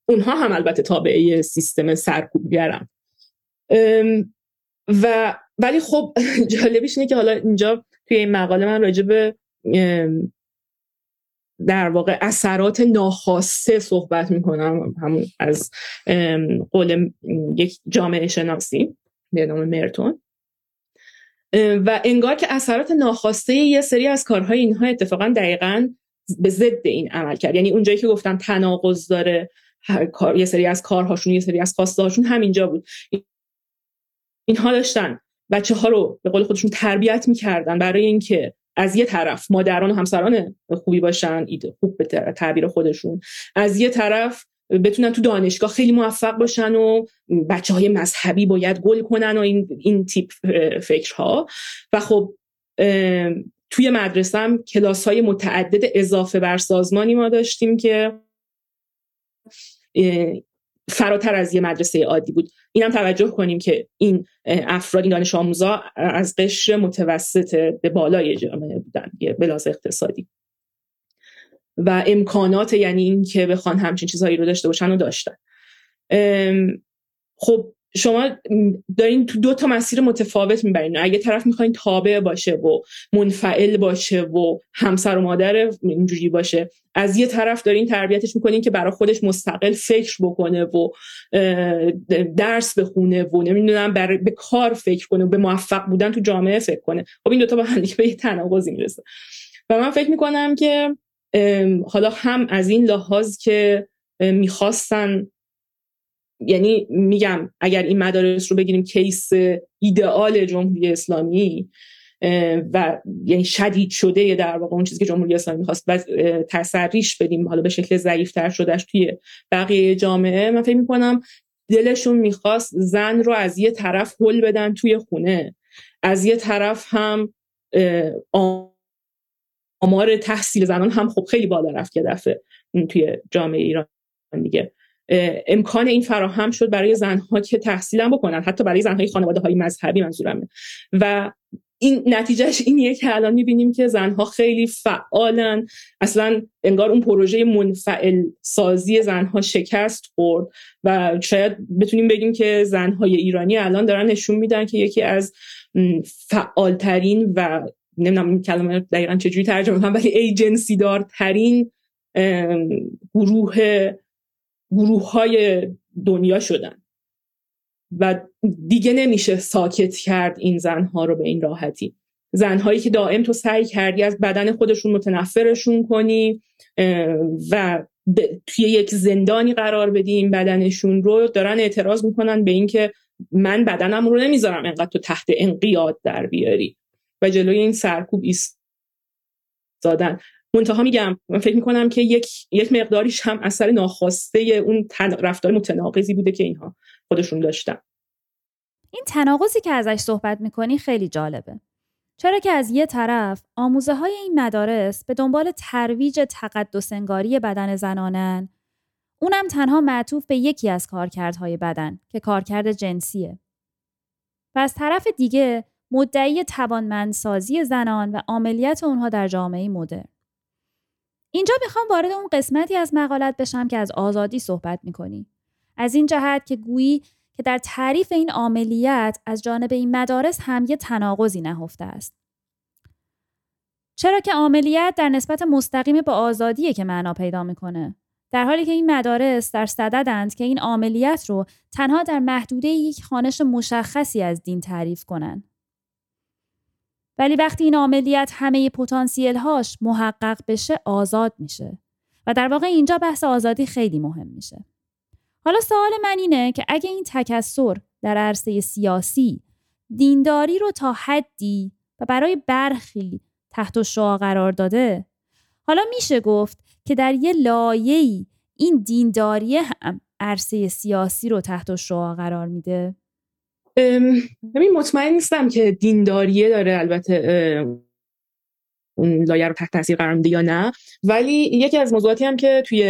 اونها هم البته تابع سیستم سرکوبگرن. و ولی خب جالبیش اینه که حالا اینجا توی این مقاله من راجع به در واقع اثرات ناخواسته صحبت می‌کنم. همون از قول یک جامعه شناسی به نام مرتون. و انگار که اثرات ناخواسته یه سری از کارهای اینها اتفاقا دقیقا به ضد این عمل کرد. یعنی اونجایی که گفتم تناقض داره کار، یه سری از کارهاشون یه سری از خواسته هاشون همینجا بود. اینها داشتن. بچه ها رو به قول خودشون تربیت می‌کردن. برای اینکه از یه طرف مادران و همسران خوبی باشن خوب به تعبیر خودشون. از یه طرف بتونن تو دانشگاه خیلی موفق باشن و بچه های مذهبی باید گل کنن و این, این تیپ فکرها. و خب توی مدرسه هم کلاس های متعدد اضافه بر سازمانی ما داشتیم که فراتر از یه مدرسه عادی بود. اینم توجه کنیم که این افراد این دانش آموزا از قشر متوسط به بالای جامعه بودن بلاز اقتصادی. و امکانات یعنی این که بخوان همچین چیزهایی رو داشته باشن و داشتن. خب شما دارین تو دو تا مسیر متفاوت می‌برین. اگه طرف می‌خواین تابع باشه و منفعل باشه و همسر و مادر اینجوری باشه از یه طرف دارین تربیتش می‌کنین که برای خودش مستقل فکر بکنه و درس بخونه و نمی‌دونم برای به کار فکر کنه و به موفق بودن تو جامعه فکر کنه. خب این دوتا با هم به یه تناقضی می‌رسه. و من فکر می‌کنم که حالا هم از این لحاظ که می‌خواستن یعنی میگم اگر این مدارس رو بگیریم کیس ایدئال جمهوری اسلامی و یعنی شدید شده در واقع اون چیزی که جمهوری اسلامی می‌خواست و تسریش بدیم حالا به شکل ضعیفتر شدهش توی بقیه جامعه من فکر می‌کنم دلشون می‌خواست زن رو از یه طرف حل بدن توی خونه. از یه طرف هم آمار تحصیل زنان هم خب خیلی بالا رفت یه دفعه توی جامعه ایران دیگه. امکان این فراهم شد برای زنها که تحصیل هم بکنن حتی برای زنهای خانواده های مذهبی منظورمه. و این نتیجهش اینیه که الان می‌بینیم که زنها خیلی فعالن. اصلا انگار اون پروژه منفعل سازی زنها شکست خورد و شاید بتونیم بگیم که زنهای ایرانی الان دارن نشون میدن که یکی از فعالترین و نمی‌دونم این کلمه دقیقا چجوری ترجمه کنم ولی ایجنسی دارترین گروه گروه های دنیا شدن. و دیگه نمیشه ساکت کرد این زنها رو به این راحتی. زنهایی که دائم تو سعی کردی از بدن خودشون متنفرشون کنی و توی یک زندانی قرار بدیم بدنشون رو دارن اعتراض می‌کنن به اینکه من بدنم رو نمی‌ذارم انقدر تو تحت انقیاد در بیاری. و جلوی این سرکوب ایستادن. منتها میگم من فکر می‌کنم که یک یک مقداریش هم اثر ناخواسته اون رفتار متناقضی بوده که اینها خودشون داشتن. این تناقضی که ازش صحبت می‌کنی خیلی جالبه. چرا که از یه طرف آموزه های این مدارس به دنبال ترویج تقدس انگاری بدن زنانن اونم تنها معطوف به یکی از کارکردهای بدن که کارکرد جنسیه. و از طرف دیگه مدعی توانمندسازی زنان و عملیت اونها در جامعه مدرن. اینجا می‌خوام وارد اون قسمتی از مقالت بشم که از آزادی صحبت می‌کنی. از این جهت که گویی که در تعریف این عملیات از جانب این مدارس هم یه تناقضی نهفته است. چرا که عملیات در نسبت مستقیم به آزادیه که معنا پیدا می‌کنه. در حالی که این مدارس در صددند که این عملیات رو تنها در محدوده یک خانش مشخصی از دین تعریف کنند. ولی وقتی این عملیات همه پتانسیل هاش محقق بشه آزاد میشه و در واقع اینجا بحث آزادی خیلی مهم میشه. حالا سوال من اینه که اگه این تکسر در عرصه سیاسی دینداری رو تا حدی و برای برخی تحت شعا قرار داده حالا میشه گفت که در یه لایه‌ای این دینداری هم عرصه سیاسی رو تحت شعا قرار میده ببین مطمئن نیستم که دینداریه داره البته اون لایه رو تحت تاثیر قرار میده یا نه. ولی یکی از موضوعاتی هم که توی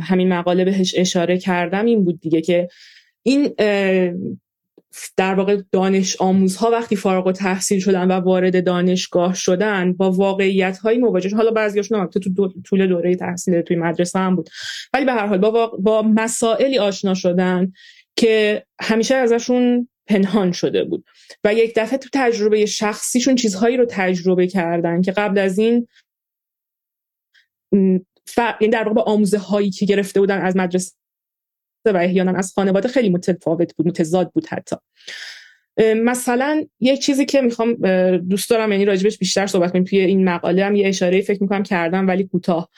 همین مقاله بهش اشاره کردم این بود دیگه که این در واقع دانش آموزها وقتی فارغ و تحصیل شدن و وارد دانشگاه شدن با واقعیت های مواجه حالا بعضیاشون هم تو طول دوره تحصیل توی مدرسه هم بود. ولی به هر حال با, با مسائلی آشنا شدن که همیشه ازشون پنهان شده بود. و یک دفعه تو تجربه شخصیشون چیزهایی رو تجربه کردن که قبل از این ف... یعنی در واقع آموزه هایی که گرفته بودن از مدرسه و احیانا از خانواده خیلی متفاوت بود متضاد بود حتی. مثلا یک چیزی که می‌خوام دوست دارم یعنی راجبش بیشتر صحبت کنیم توی این مقاله هم یه اشاره فکر می‌کنم کردم ولی کوتاه.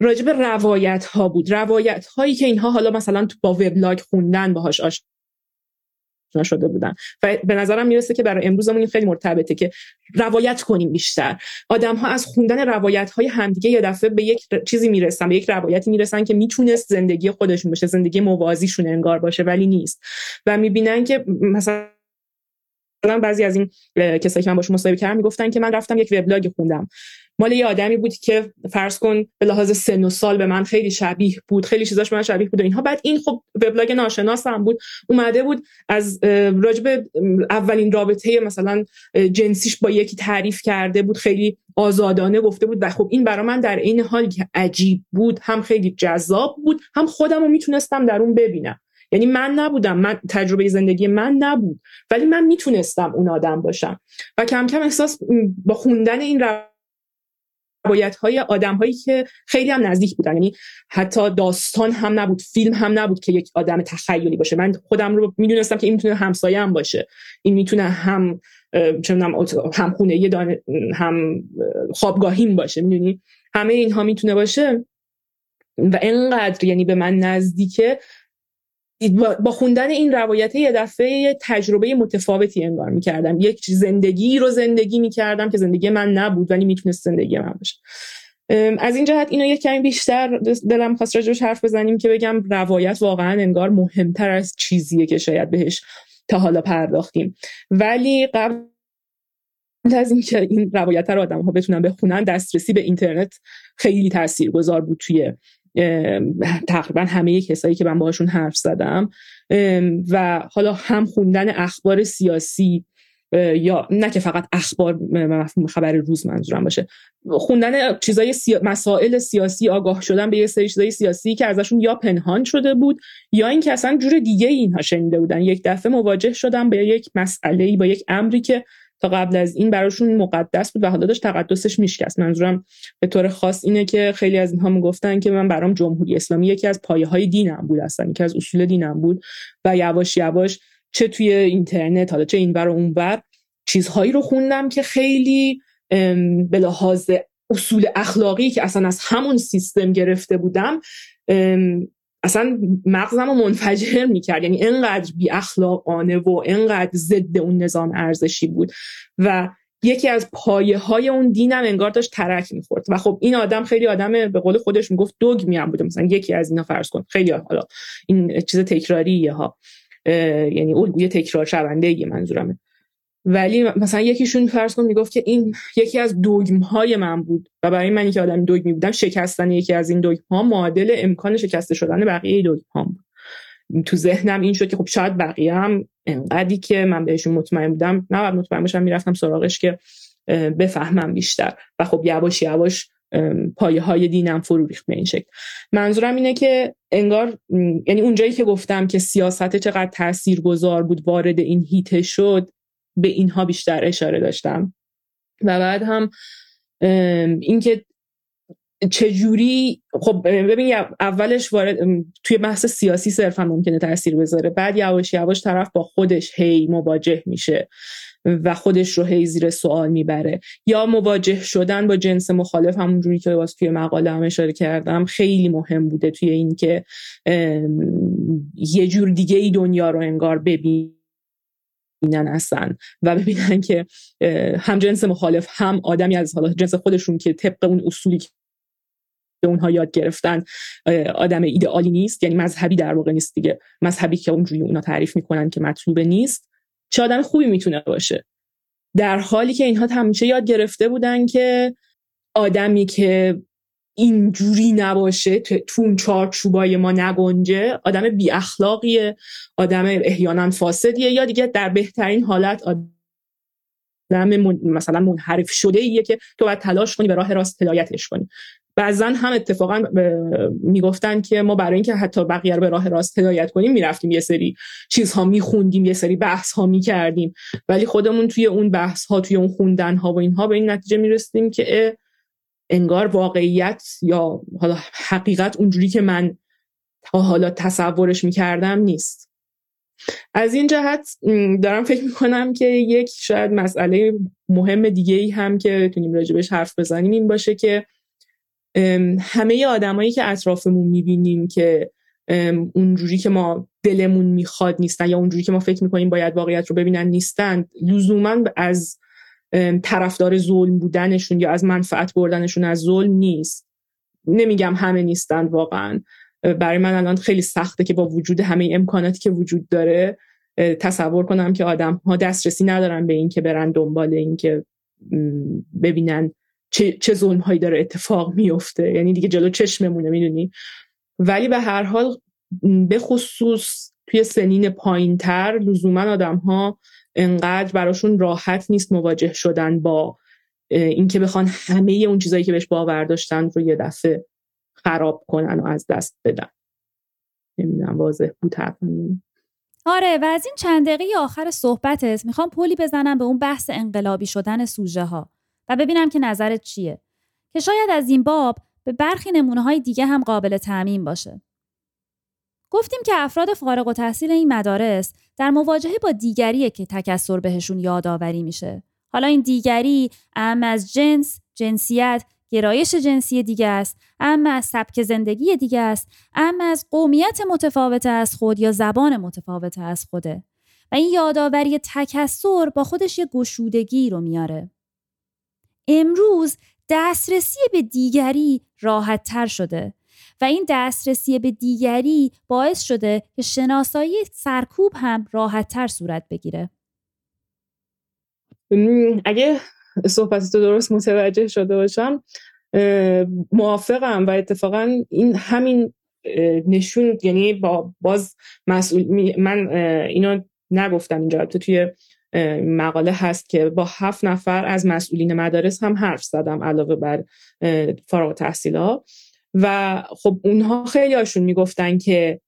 راجب روایت ها بود. روایت هایی که اینها حالا مثلا با وبلاگ خوندن باهاش آشنا شده بودن. و به نظرم می‌رسه که برای امروزمون این خیلی مرتبطه که روایت کنیم بیشتر. آدم ها از خوندن روایت های همدیگه یه دفعه به یک چیزی می‌رسن به یک روایتی می‌رسن که می‌تونست زندگی خودشون باشه زندگی موازیشون انگار باشه ولی نیست. و می‌بینن که مثلا بعضی از این کسایی که من باشون مصاحبه کردم می‌گفتن که من رفتم یک وبلاگ خوندم. مال یه آدمی بود که فرض کن به لحاظ سن و سال به من خیلی شبیه بود خیلی چیزاش من شبیه بود و اینها. بعد این خب وبلاگ ناشناسم بود اومده بود از راجب اولین رابطه مثلا جنسیش با یکی تعریف کرده بود خیلی آزادانه گفته بود و خب این برای من در این حالی که عجیب بود هم خیلی جذاب بود هم خودم رو می‌تونستم در اون ببینم. یعنی من نبودم من تجربه زندگی من نبود ولی من می‌تونستم اون آدم باشم. و کم کم احساس با خوندن این روایت های آدم هایی که خیلی هم نزدیک بودن یعنی حتی داستان هم نبود فیلم هم نبود که یک آدم تخیلی باشه. من خودم رو می‌دونستم که این می‌تونه همسایه هم باشه. این می‌تونه هم هم خونه هم خوابگاهیم باشه می‌دونی؟ همه اینها می‌تونه باشه. و انقدر یعنی به من نزدیکه با خوندن این روایت یه دفعه تجربه متفاوتی انگار می‌کردم. یک زندگی رو زندگی می‌کردم که زندگی من نبود ولی می‌تونست زندگی من باشه. از این جهت اینو یک کمی بیشتر دلم خواست راجبش حرف بزنیم که بگم روایت واقعا انگار مهمتر از چیزیه که شاید بهش تا حالا پرداختیم. ولی قبل از اینکه این روایت رو آدم ها بتونن بخونن دسترسی به اینترنت خیلی تاثیرگذار بود توی تقریبا همه کسایی که من باشون حرف زدم. و حالا هم خوندن اخبار سیاسی یا نه که فقط اخبار خبر روز منظورم باشه. خوندن چیزای مسائل سیاسی آگاه شدن به یه سری چیزای سیاسی که ازشون یا پنهان شده بود یا اینکه اصلا جور دیگه اینها شنیده بودن. یک دفعه مواجه شدن به یک مسئله با یک امری که تا قبل از این براشون مقدس بود و حالا داشت تقدسش میشکست. منظورم به طور خاص اینه که خیلی از اینها می‌گفتن که من برام جمهوری اسلامی یکی از پایه های دینم بود اصلا یکی از اصول دینم بود و یواش یواش چه توی اینترنت حالا چه این و اونور چیزهایی رو خوندم که خیلی به لحاظ اصول اخلاقی که اصلا از همون سیستم گرفته بودم اصلا مغزم رو منفجر می‌کرد. یعنی انقدر بی اخلاقانه و انقدر ضد اون نظام ارزشی بود و یکی از پایه های اون دینم انگار داشت ترک می‌خورد. و خب این آدم خیلی آدم به قول خودش می‌گفت دوگ هم بوده. مثلا یکی از اینا فرض کن. خیلی حالا این چیز تکراریه ها. یعنی الگوی تکرار شونده منظورمه. ولی مثلا یکیشون فرض کن می‌گفت که این یکی از دوگم های من بود و برای منی که آدم دوگمی بودم شکستن یکی از این دوگم ها معادل امکان شکسته شدن بقیه دوگم ها بود. تو ذهنم این شد که خب شاید بقیه هم انقدری که من بهشون مطمئن بودم نه مطمئن باشم می‌رفتم سراغش که بفهمم بیشتر و خب یواش یواش پایه های دینم فرو ریخت به این شکل. منظورم اینه که انگار یعنی اونجایی که گفتم که سیاست چقدر تاثیرگذار بود وارد این هیته شد به اینها بیشتر اشاره داشتم. و بعد هم اینکه چجوری خب ببین اولش وارد توی بحث سیاسی صرفا ممکنه تاثیر بذاره. بعد یواش یواش طرف با خودش هی مواجه میشه و خودش رو هی زیر سوال می‌بره. یا مواجه شدن با جنس مخالف همونجوری که واسه توی مقاله هم اشاره کردم خیلی مهم بوده توی اینکه یه جور دیگه ای دنیا رو انگار ببین. ببینن اصلا و ببینن که هم جنس مخالف هم آدمی از حالا جنس خودشون که طبق اون اصولی که اونها یاد گرفتن آدم ایدئالی نیست یعنی مذهبی در واقع نیست دیگه. مذهبی که اونجوری اونا تعریف می‌کنن که مطلوب نیست. چه آدم خوبی می‌تونه باشه. در حالی که اینها همیشه یاد گرفته بودن که آدمی که اینجوری نباشه تو اون چارچوبای ما نگنجه آدم بی اخلاقیه آدم احیانا فاسدیه یا دیگه در بهترین حالت آدم مثلا منحرف شده ایه که تو باید تلاش کنی به راه راست هدایتش کنی. بعضا هم اتفاقا می‌گفتن که ما برای اینکه حتی بقیه رو به راه راست هدایت کنیم می‌رفتیم یه سری چیزها میخوندیم یه سری بحث ها می‌کردیم. ولی خودمون توی اون بحث ها توی اون خوندن ها و اینها به این نتیجه می‌رسیم که انگار واقعیت یا حالا حقیقت اونجوری که من تا حالا تصورش می‌کردم نیست. از این جهت دارم فکر می‌کنم که یک شاید مسئله مهم دیگه ای هم که بتونیم راجبش حرف بزنیم این باشه که همه آدمایی که اطرافمون می‌بینیم که اونجوری که ما دلمون می‌خواد نیستن یا اونجوری که ما فکر می‌کنیم باید واقعیت رو ببینن نیستن لزوما از طرفدار ظلم بودنشون یا از منفعت بردنشون از ظلم نیست. نمیگم همه نیستن واقعا. برای من الان خیلی سخته که با وجود همه امکاناتی که وجود داره تصور کنم که آدم ها دسترسی ندارن به این که برن دنبال این که ببینن چه, چه ظلم هایی داره اتفاق میفته یعنی دیگه جلو چشممونه می‌دونی؟ ولی به هر حال به خصوص توی سنین پایین تر لزوما آدم ها انقدر براشون راحت نیست مواجه شدن با اینکه بخوان همه اون چیزایی که بهش باور داشتن رو یه دفعه خراب کنن و از دست بدن. نمی‌دونم واضح بود آره و از این چند دقیقه آخر صحبتت می‌خوام پولی بزنم به اون بحث انقلابی شدن سوژه ها و ببینم که نظرت چیه. که شاید از این باب به برخی نمونه های دیگه هم قابل تعمین باشه. گفتیم که افراد فارغ و تحصیل این مدارس در مواجهه با دیگریه که تکسر بهشون یادآوری میشه. حالا این دیگری ام از جنس، جنسیت، گرایش جنسی دیگه است، ام از سبک زندگی دیگه است، ام از قومیت متفاوت از خود یا زبان متفاوت از خوده. و این یادآوری تکسر با خودش یه گشودگی رو میاره. امروز دسترسی به دیگری راحت تر شده و این دسترسی به دیگری باعث شده که شناسایی سرکوب هم راحت تر صورت بگیره. اگه صحبت تو درست متوجه شده باشم موافقم و اتفاقا این همین نشون یعنی با باز مسئول من اینو نگفتم اینجا تو توی مقاله هست که با هفت نفر از مسئولین مدارس هم حرف زدم علاوه بر فارغ تحصیل ها و خب اونها خیلی هاشون می‌گفتن که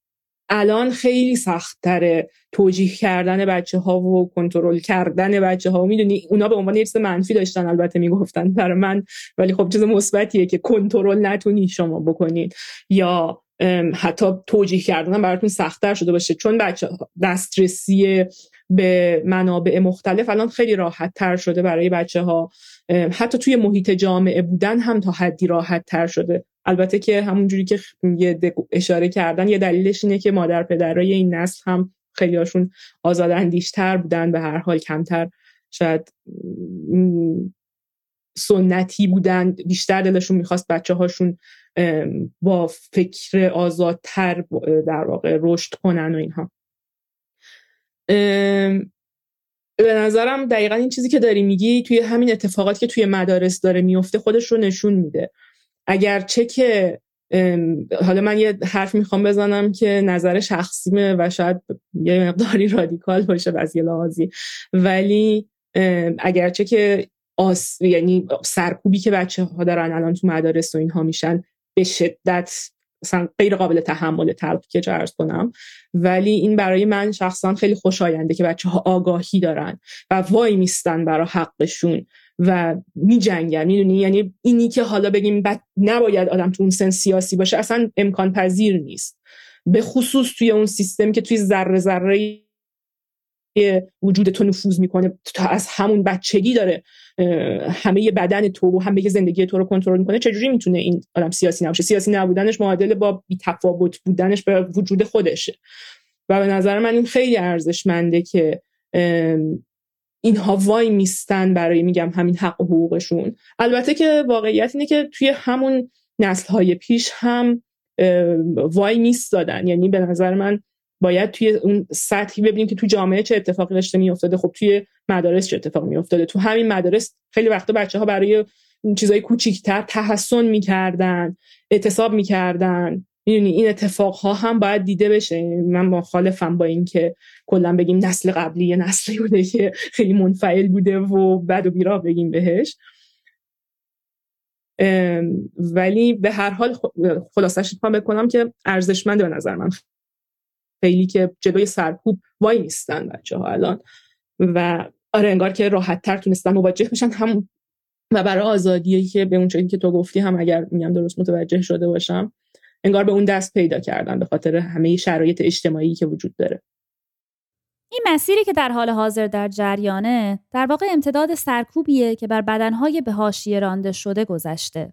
الان خیلی سختتره توجیه کردن بچه ها و کنترل کردن بچه ها می‌دونی اونا به عنوان چیز منفی داشتن البته می‌گفتن برای من ولی خب چیز مثبتیه که کنترل نتونی شما بکنید. یا حتی توجیه کردن براتون سختتر شده باشه. چون بچه دسترسی به منابع مختلف الان خیلی راحت تر شده برای بچه ها حتی توی محیط جامعه بودن هم تا حدی راحت تر شده. البته که همونجوری که یه اشاره کردن یه دلیلش اینه که مادر پدرای این نسل هم خیلی هاشون آزاداندیشتر بودن به هر حال کمتر شاید سنتی بودن بیشتر دلشون می‌خواست بچه هاشون با فکر آزادتر در واقع رشد کنن و اینها. به نظرم دقیقا این چیزی که داری میگی توی همین اتفاقات که توی مدارس داره میفته خودش رو نشون میده. اگرچه که حالا من یه حرف می‌خوام بزنم که نظر شخصیمه و شاید یه مقداری رادیکال باشه از یه لحاظی ولی اگرچه که آس... یعنی سرکوبی که بچه ها دارن الان تو مدارس و اینها میشن به شدت مثلا غیر قابل تحمل تلخ که ارز کنم ولی این برای من شخصا خیلی خوشاینده که بچه ها آگاهی دارن و وای میستن برای حقشون. و می جنگن می‌دونی؟ یعنی اینی که حالا بگیم نباید آدم تو اون سن سیاسی باشه اصلا امکان پذیر نیست. به خصوص توی اون سیستم که توی ذره ذره وجود تو نفوذ می‌کنه تا از همون بچگی داره همه بدن تو و همه زندگی تو رو کنترل می‌کنه چجوری می‌تونه این آدم سیاسی نباشه؟ سیاسی نبودنش معادل با بی تفاوت بودنش به وجود خودشه. و به نظر من این خیلی ارزشمنده که اینها وای میستن برای میگم همین حق و حقوقشون. البته که واقعیت اینه که توی همون نسل های پیش هم وای میستادن. یعنی به نظر من باید توی اون سطحی ببینیم که تو جامعه چه اتفاقی داشته میافتاده خب توی مدارس چه اتفاقی میافتاده. تو همین مدارس خیلی وقتا بچه ها برای چیزای کوچیکتر تحسن می‌کردن اعتصاب می‌کردن. می‌دونی این اتفاق ها هم باید دیده بشه. من مخالفم با اینکه کلا بگیم نسل قبلی یه نسلی بوده که خیلی منفعل بوده و بد و بیراه بگیم بهش. ولی به هر حال خلاصش بکنم که ارزشمند به نظر من خیلی که جلوی سرکوب وای نیستن بچه ها الان. و آره انگار که راحت تر تونستن مواجه بشن. هم و برای آزادی که به اون که تو گفتی هم اگر میگم درست متوجه شده باشم. انگار به اون دست پیدا کردن به خاطر همه شرایط اجتماعی که وجود داره این مسیری که در حال حاضر در جریانه در واقع امتداد سرکوبیه که بر بدنهای به حاشیه رانده شده گذشته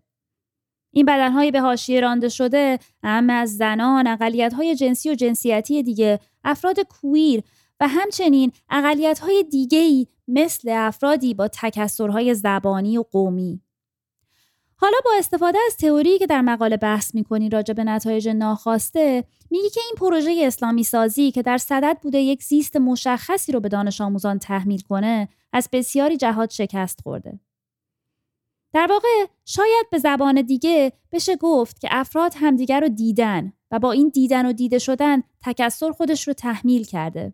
این بدنهای به حاشیه رانده شده اهم از زنان، اقلیت‌های جنسی و جنسیتی دیگه، افراد کویر و همچنین اقلیت‌های دیگه‌ای مثل افرادی با تکسرهای زبانی و قومی. حالا با استفاده از تئوری که در مقاله بحث می‌کنی راجع به نتایج ناخواسته میگی که این پروژه اسلامی سازی که در صدد بوده یک زیست مشخصی رو به دانش آموزان تحمیل کنه از بسیاری جهات شکست خورده. در واقع شاید به زبان دیگه بشه گفت که افراد همدیگر رو دیدن و با این دیدن و دیده شدن تکسر خودش رو تحمیل کرده.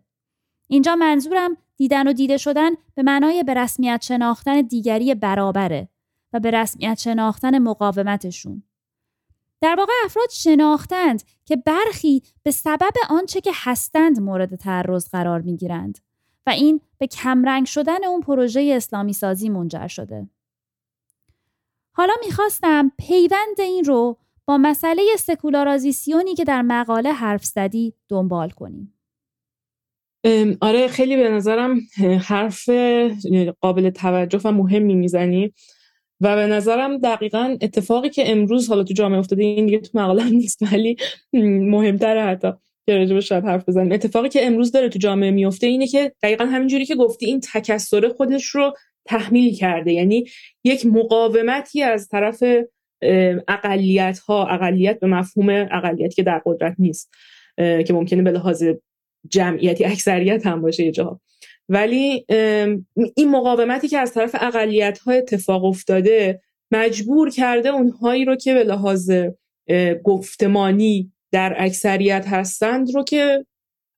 اینجا منظورم دیدن و دیده شدن به معنای به رسمیت شناختن دیگری برابره و به رسمیت شناختن مقاومتشون. در واقع افراد شناختند که برخی به سبب آنچه که هستند مورد تعرض قرار می گیرند و این به کمرنگ شدن اون پروژه اسلامی سازی منجر شده. حالا می‌خواستم پیوند این رو با مسئله سکولارازیسیونی که در مقاله حرف زدی دنبال کنیم. آره خیلی به نظرم حرف قابل توجه و مهمی می‌زنی و به نظرم دقیقا اتفاقی که امروز حالا تو جامعه افتاده این دیگه تو مقاله نیست ولی مهمتره حتی که راجع شاید حرف بزنیم. اتفاقی که امروز داره تو جامعه میفته اینه که دقیقا همینجوری که گفتی این تکسر خودش رو تحمیل کرده. یعنی یک مقاومتی از طرف اقلیت ها اقلیت به مفهوم اقلیت که در قدرت نیست که ممکنه به لحاظ جمعیتی اکثریت هم باشه یه جاها. ولی این مقاومتی که از طرف اقلیت ها اتفاق افتاده مجبور کرده اونهایی رو که به لحاظ گفتمانی در اکثریت هستند رو که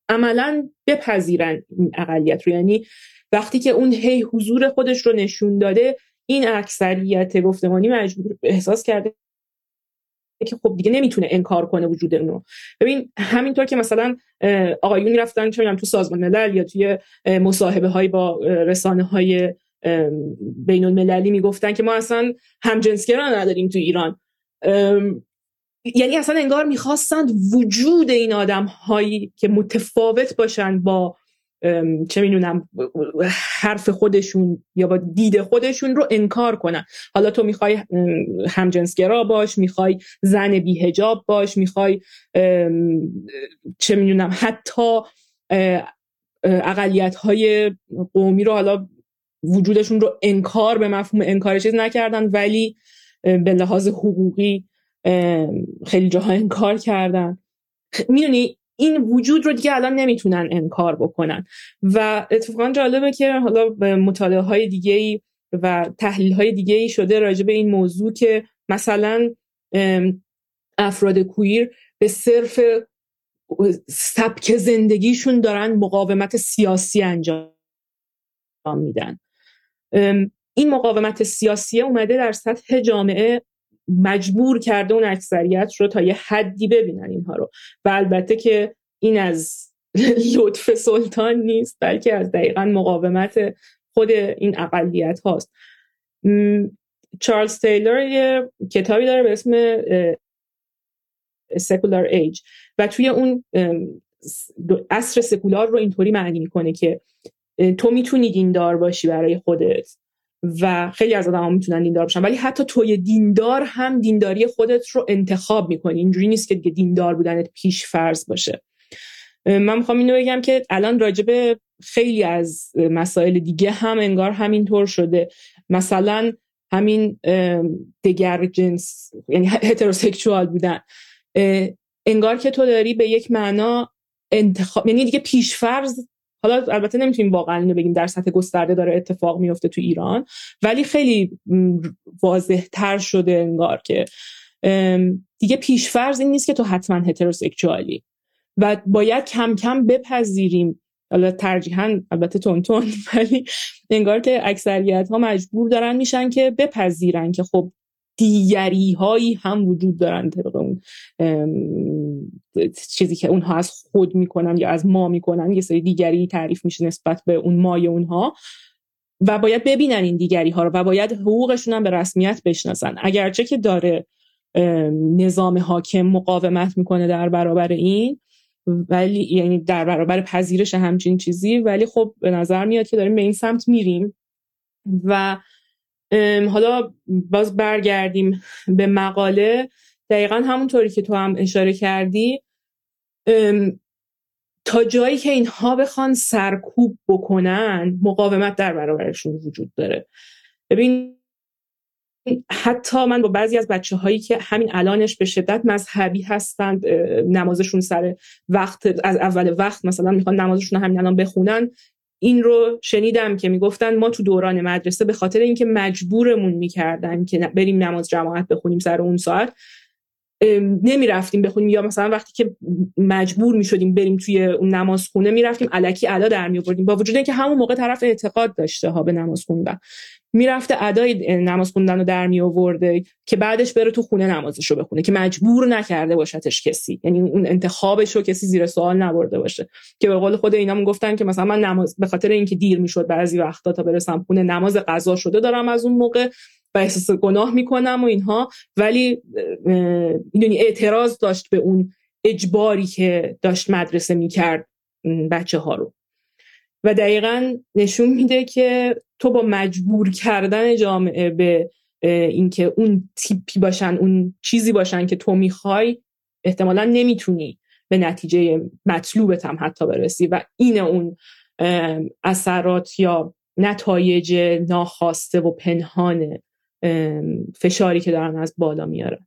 عملا بپذیرن این اقلیت رو. یعنی وقتی که اون هی حضور خودش رو نشون داده این اکثریت گفتمانی مجبور احساس کرده که خب دیگه نمی‌تونه انکار کنه وجود اونو. ببین همینطور که مثلا آقایون رفتن چه تو سازمان ملل یا توی مصاحبه های با رسانه های بین المللی می‌گفتن که ما اصلا همجنسگرا نداریم تو ایران. یعنی اصلا انگار می‌خواستند وجود این آدم هایی که متفاوت باشن با چه می‌دونم حرف خودشون یا با دید خودشون رو انکار کنن. حالا تو می‌خوای همجنسگرا باش می‌خوای زن بیهجاب باش می‌خوای چه می‌دونم حتی اقلیت های قومی رو حالا وجودشون رو انکار به مفهوم انکار چیز نکردن ولی به لحاظ حقوقی خیلی جاها انکار کردن. می‌دونی این وجود رو دیگه الان نمی‌تونن انکار بکنن. و اتفاقا جالبه که حالا مطالعه های دیگه و تحلیل های دیگه ای شده راجع به این موضوع که مثلا افراد کویر به صرف سبک زندگیشون دارن مقاومت سیاسی انجام میدن. این مقاومت سیاسی اومده در سطح جامعه مجبور کرده اون اکثریت رو تا یه حدی ببینن اینها رو. و البته که این از لطف سلطان نیست بلکه از دقیقا مقاومت خود این اقلیت هاست. چارلز تیلر یه کتابی داره به اسم سکولار ایج و توی اون اصر سکولار رو اینطوری معنی می‌کنه که تو می‌تونی دیندار باشی برای خودت. و خیلی از آدم ها می‌تونن دیندار باشن ولی حتی توی دیندار هم دینداری خودت رو انتخاب می‌کنی. اینجوری نیست که دیگه دیندار بودنت پیش فرض باشه. من می‌خوام اینو بگم که الان راجبه خیلی از مسائل دیگه هم انگار همینطور شده. مثلا همین دگر جنس یعنی هتروسکشوال بودن. انگار که تو داری به یک معنا انتخاب یعنی دیگه پیشفرض حالا البته نمی‌تونیم واقعا اینو بگیم در سطح گسترده داره اتفاق میفته تو ایران ولی خیلی واضح تر شده انگار که دیگه پیشفرض این نیست که تو حتما هتروسکشوالی و باید کم کم بپذیریم. حالا ترجیحاً البته تون تون ولی انگار که اکثریت ها مجبور دارن میشن که بپذیرن که خب دیگری هایی هم وجود دارن طبق اون چیزی که اونها از خود می‌کنن یا از ما می‌کنن یه سری دیگری تعریف میشه نسبت به اون مای اونها. و باید ببینن این دیگری ها رو و باید حقوقشون هم به رسمیت بشناسن. اگرچه که داره نظام حاکم مقاومت می‌کنه در برابر این ولی یعنی در برابر پذیرش همچین چیزی ولی خب به نظر میاد که داریم به این سمت میریم. و حالا باز برگردیم به مقاله. دقیقا همونطوری که تو هم اشاره کردی. تا جایی که اینها بخوان سرکوب بکنن مقاومت در برابرشون وجود داره. ببین حتی من با بعضی از بچه هایی که همین الانش به شدت مذهبی هستند نمازشون سر وقت از اول وقت مثلا می‌خوان نمازشون همین الان بخونن این رو شنیدم که می‌گفتن ما تو دوران مدرسه به خاطر اینکه مجبورمون می‌کردن که بریم نماز جماعت بخونیم سر اون ساعت نمی‌رفتیم بخونیم یا مثلا وقتی که مجبور می‌شدیم بریم توی اون نماز خونه می‌رفتیم علکی ادا در میآوردیم. با وجود اینکه همون موقع طرف اعتقاد داشته ها به نماز خوندن می‌رفته ادای نماز خوندن رو در می آورده که بعدش بره تو خونه نمازش رو بخونه که مجبور نکرده باشتش کسی. یعنی اون انتخابش رو کسی زیر سوال نبرده باشه. که به قول خود اینا گفتن که مثلا من نماز به خاطر اینکه دیر می‌شد بعضی وقتا تا برسم خونه نماز قضا شده دارم از اون موقع. و احساس گناه می‌کنم و اینها. ولی می‌دونی اعتراض داشت به اون اجباری که داشت مدرسه می‌کرد بچه ها رو. و دقیقا نشون میده که تو با مجبور کردن جامعه به اینکه اون تیپی باشن اون چیزی باشن که تو می‌خوای احتمالا نمی‌تونی به نتیجه مطلوبت هم حتی برسی. و این اون اثرات یا نتایج ناخواسته و پنهان فشاری که دارن از بالا میاره.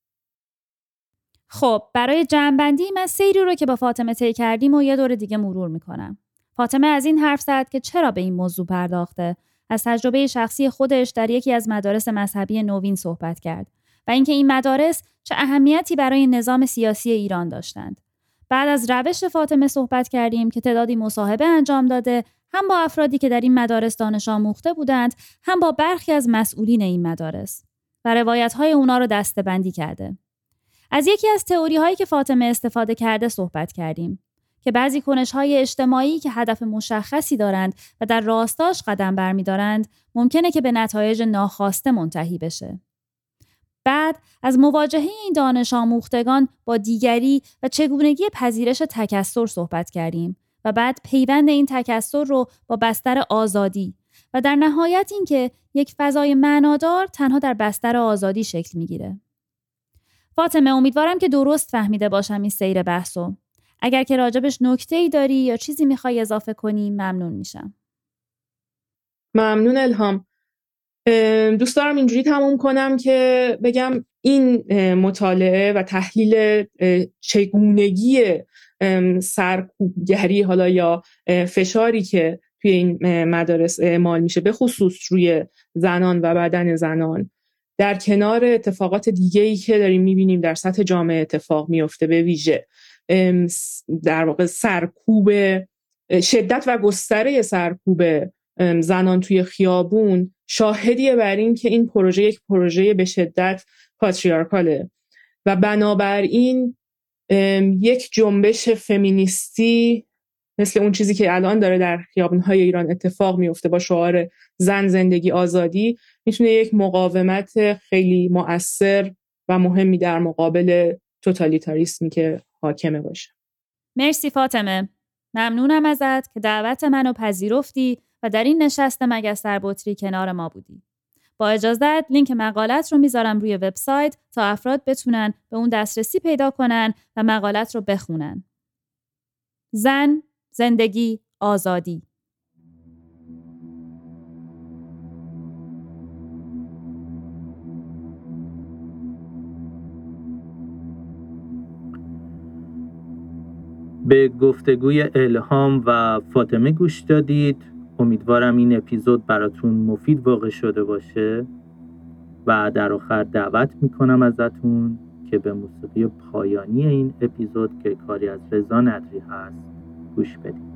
خب برای جمعبندی من سیری رو که با فاطمه طی کردیم و یه دور دیگه مرور می‌کنم. فاطمه از این حرف زد که چرا به این موضوع پرداخته؟ از تجربه شخصی خودش در یکی از مدارس مذهبی نوین صحبت کرد و اینکه این مدارس چه اهمیتی برای نظام سیاسی ایران داشتند. بعد از روش فاطمه صحبت کردیم که تعدادی مصاحبه انجام داده هم با افرادی که در این مدارس دانش آموخته بودند هم با برخی از مسئولین این مدارس و روایت های اونا رو دسته کرده از یکی از تئوری هایی که فاطمه استفاده کرده صحبت کردیم که بعضی کنش های اجتماعی که هدف مشخصی دارند و در راستاش قدم برمیدارند ممکنه که به نتایج ناخواسته منتهی بشه. بعد از مواجهه این دانش آموختگان با دیگری و چگونگی پذیرش تکسر صحبت کردیم بعد پیوند این تکسر رو با بستر آزادی و در نهایت اینکه یک فضای معنادار تنها در بستر آزادی شکل می‌گیره. فاطمه امیدوارم که درست فهمیده باشم این سیر بحثو. اگر که راجبش نکته ای داری یا چیزی می‌خوای اضافه کنی ممنون میشم. ممنون الهام. دوست دارم اینجوری تموم کنم که بگم این مطالعه و تحلیل چگونگی سرکوبگری حالا یا فشاری که توی این مدارس اعمال میشه به خصوص روی زنان و بدن زنان. در کنار اتفاقات دیگه ای که داریم می‌بینیم در سطح جامعه اتفاق میفته به ویژه. در واقع سرکوب شدت و گستره سرکوب زنان توی خیابون شاهدیه بر این که این پروژه یک پروژه به شدت پاتریارکاله. و بنابراین یک جنبش فمینیستی مثل اون چیزی که الان داره در خیابانهای ایران اتفاق میفته با شعار زن زندگی آزادی می‌تونه یک مقاومت خیلی مؤثر و مهمی در مقابل توتالیتاریسمی که حاکمه باشه. مرسی فاطمه. ممنونم ازت که دعوت منو پذیرفتی و در این نشست مگستر بطری کنار ما بودی. با اجازت لینک مقالت رو می‌ذارم روی وبسایت تا افراد بتونن به اون دسترسی پیدا کنن و مقالت رو بخونن. زن، زندگی، آزادی به گفتگوی الهام و فاطمه گوش دادید امیدوارم این اپیزود براتون مفید واقع شده باشه و در آخر دعوت می‌کنم ازتون که به موسیقی پایانی این اپیزود که کاری از رضا ندری هست گوش بدید.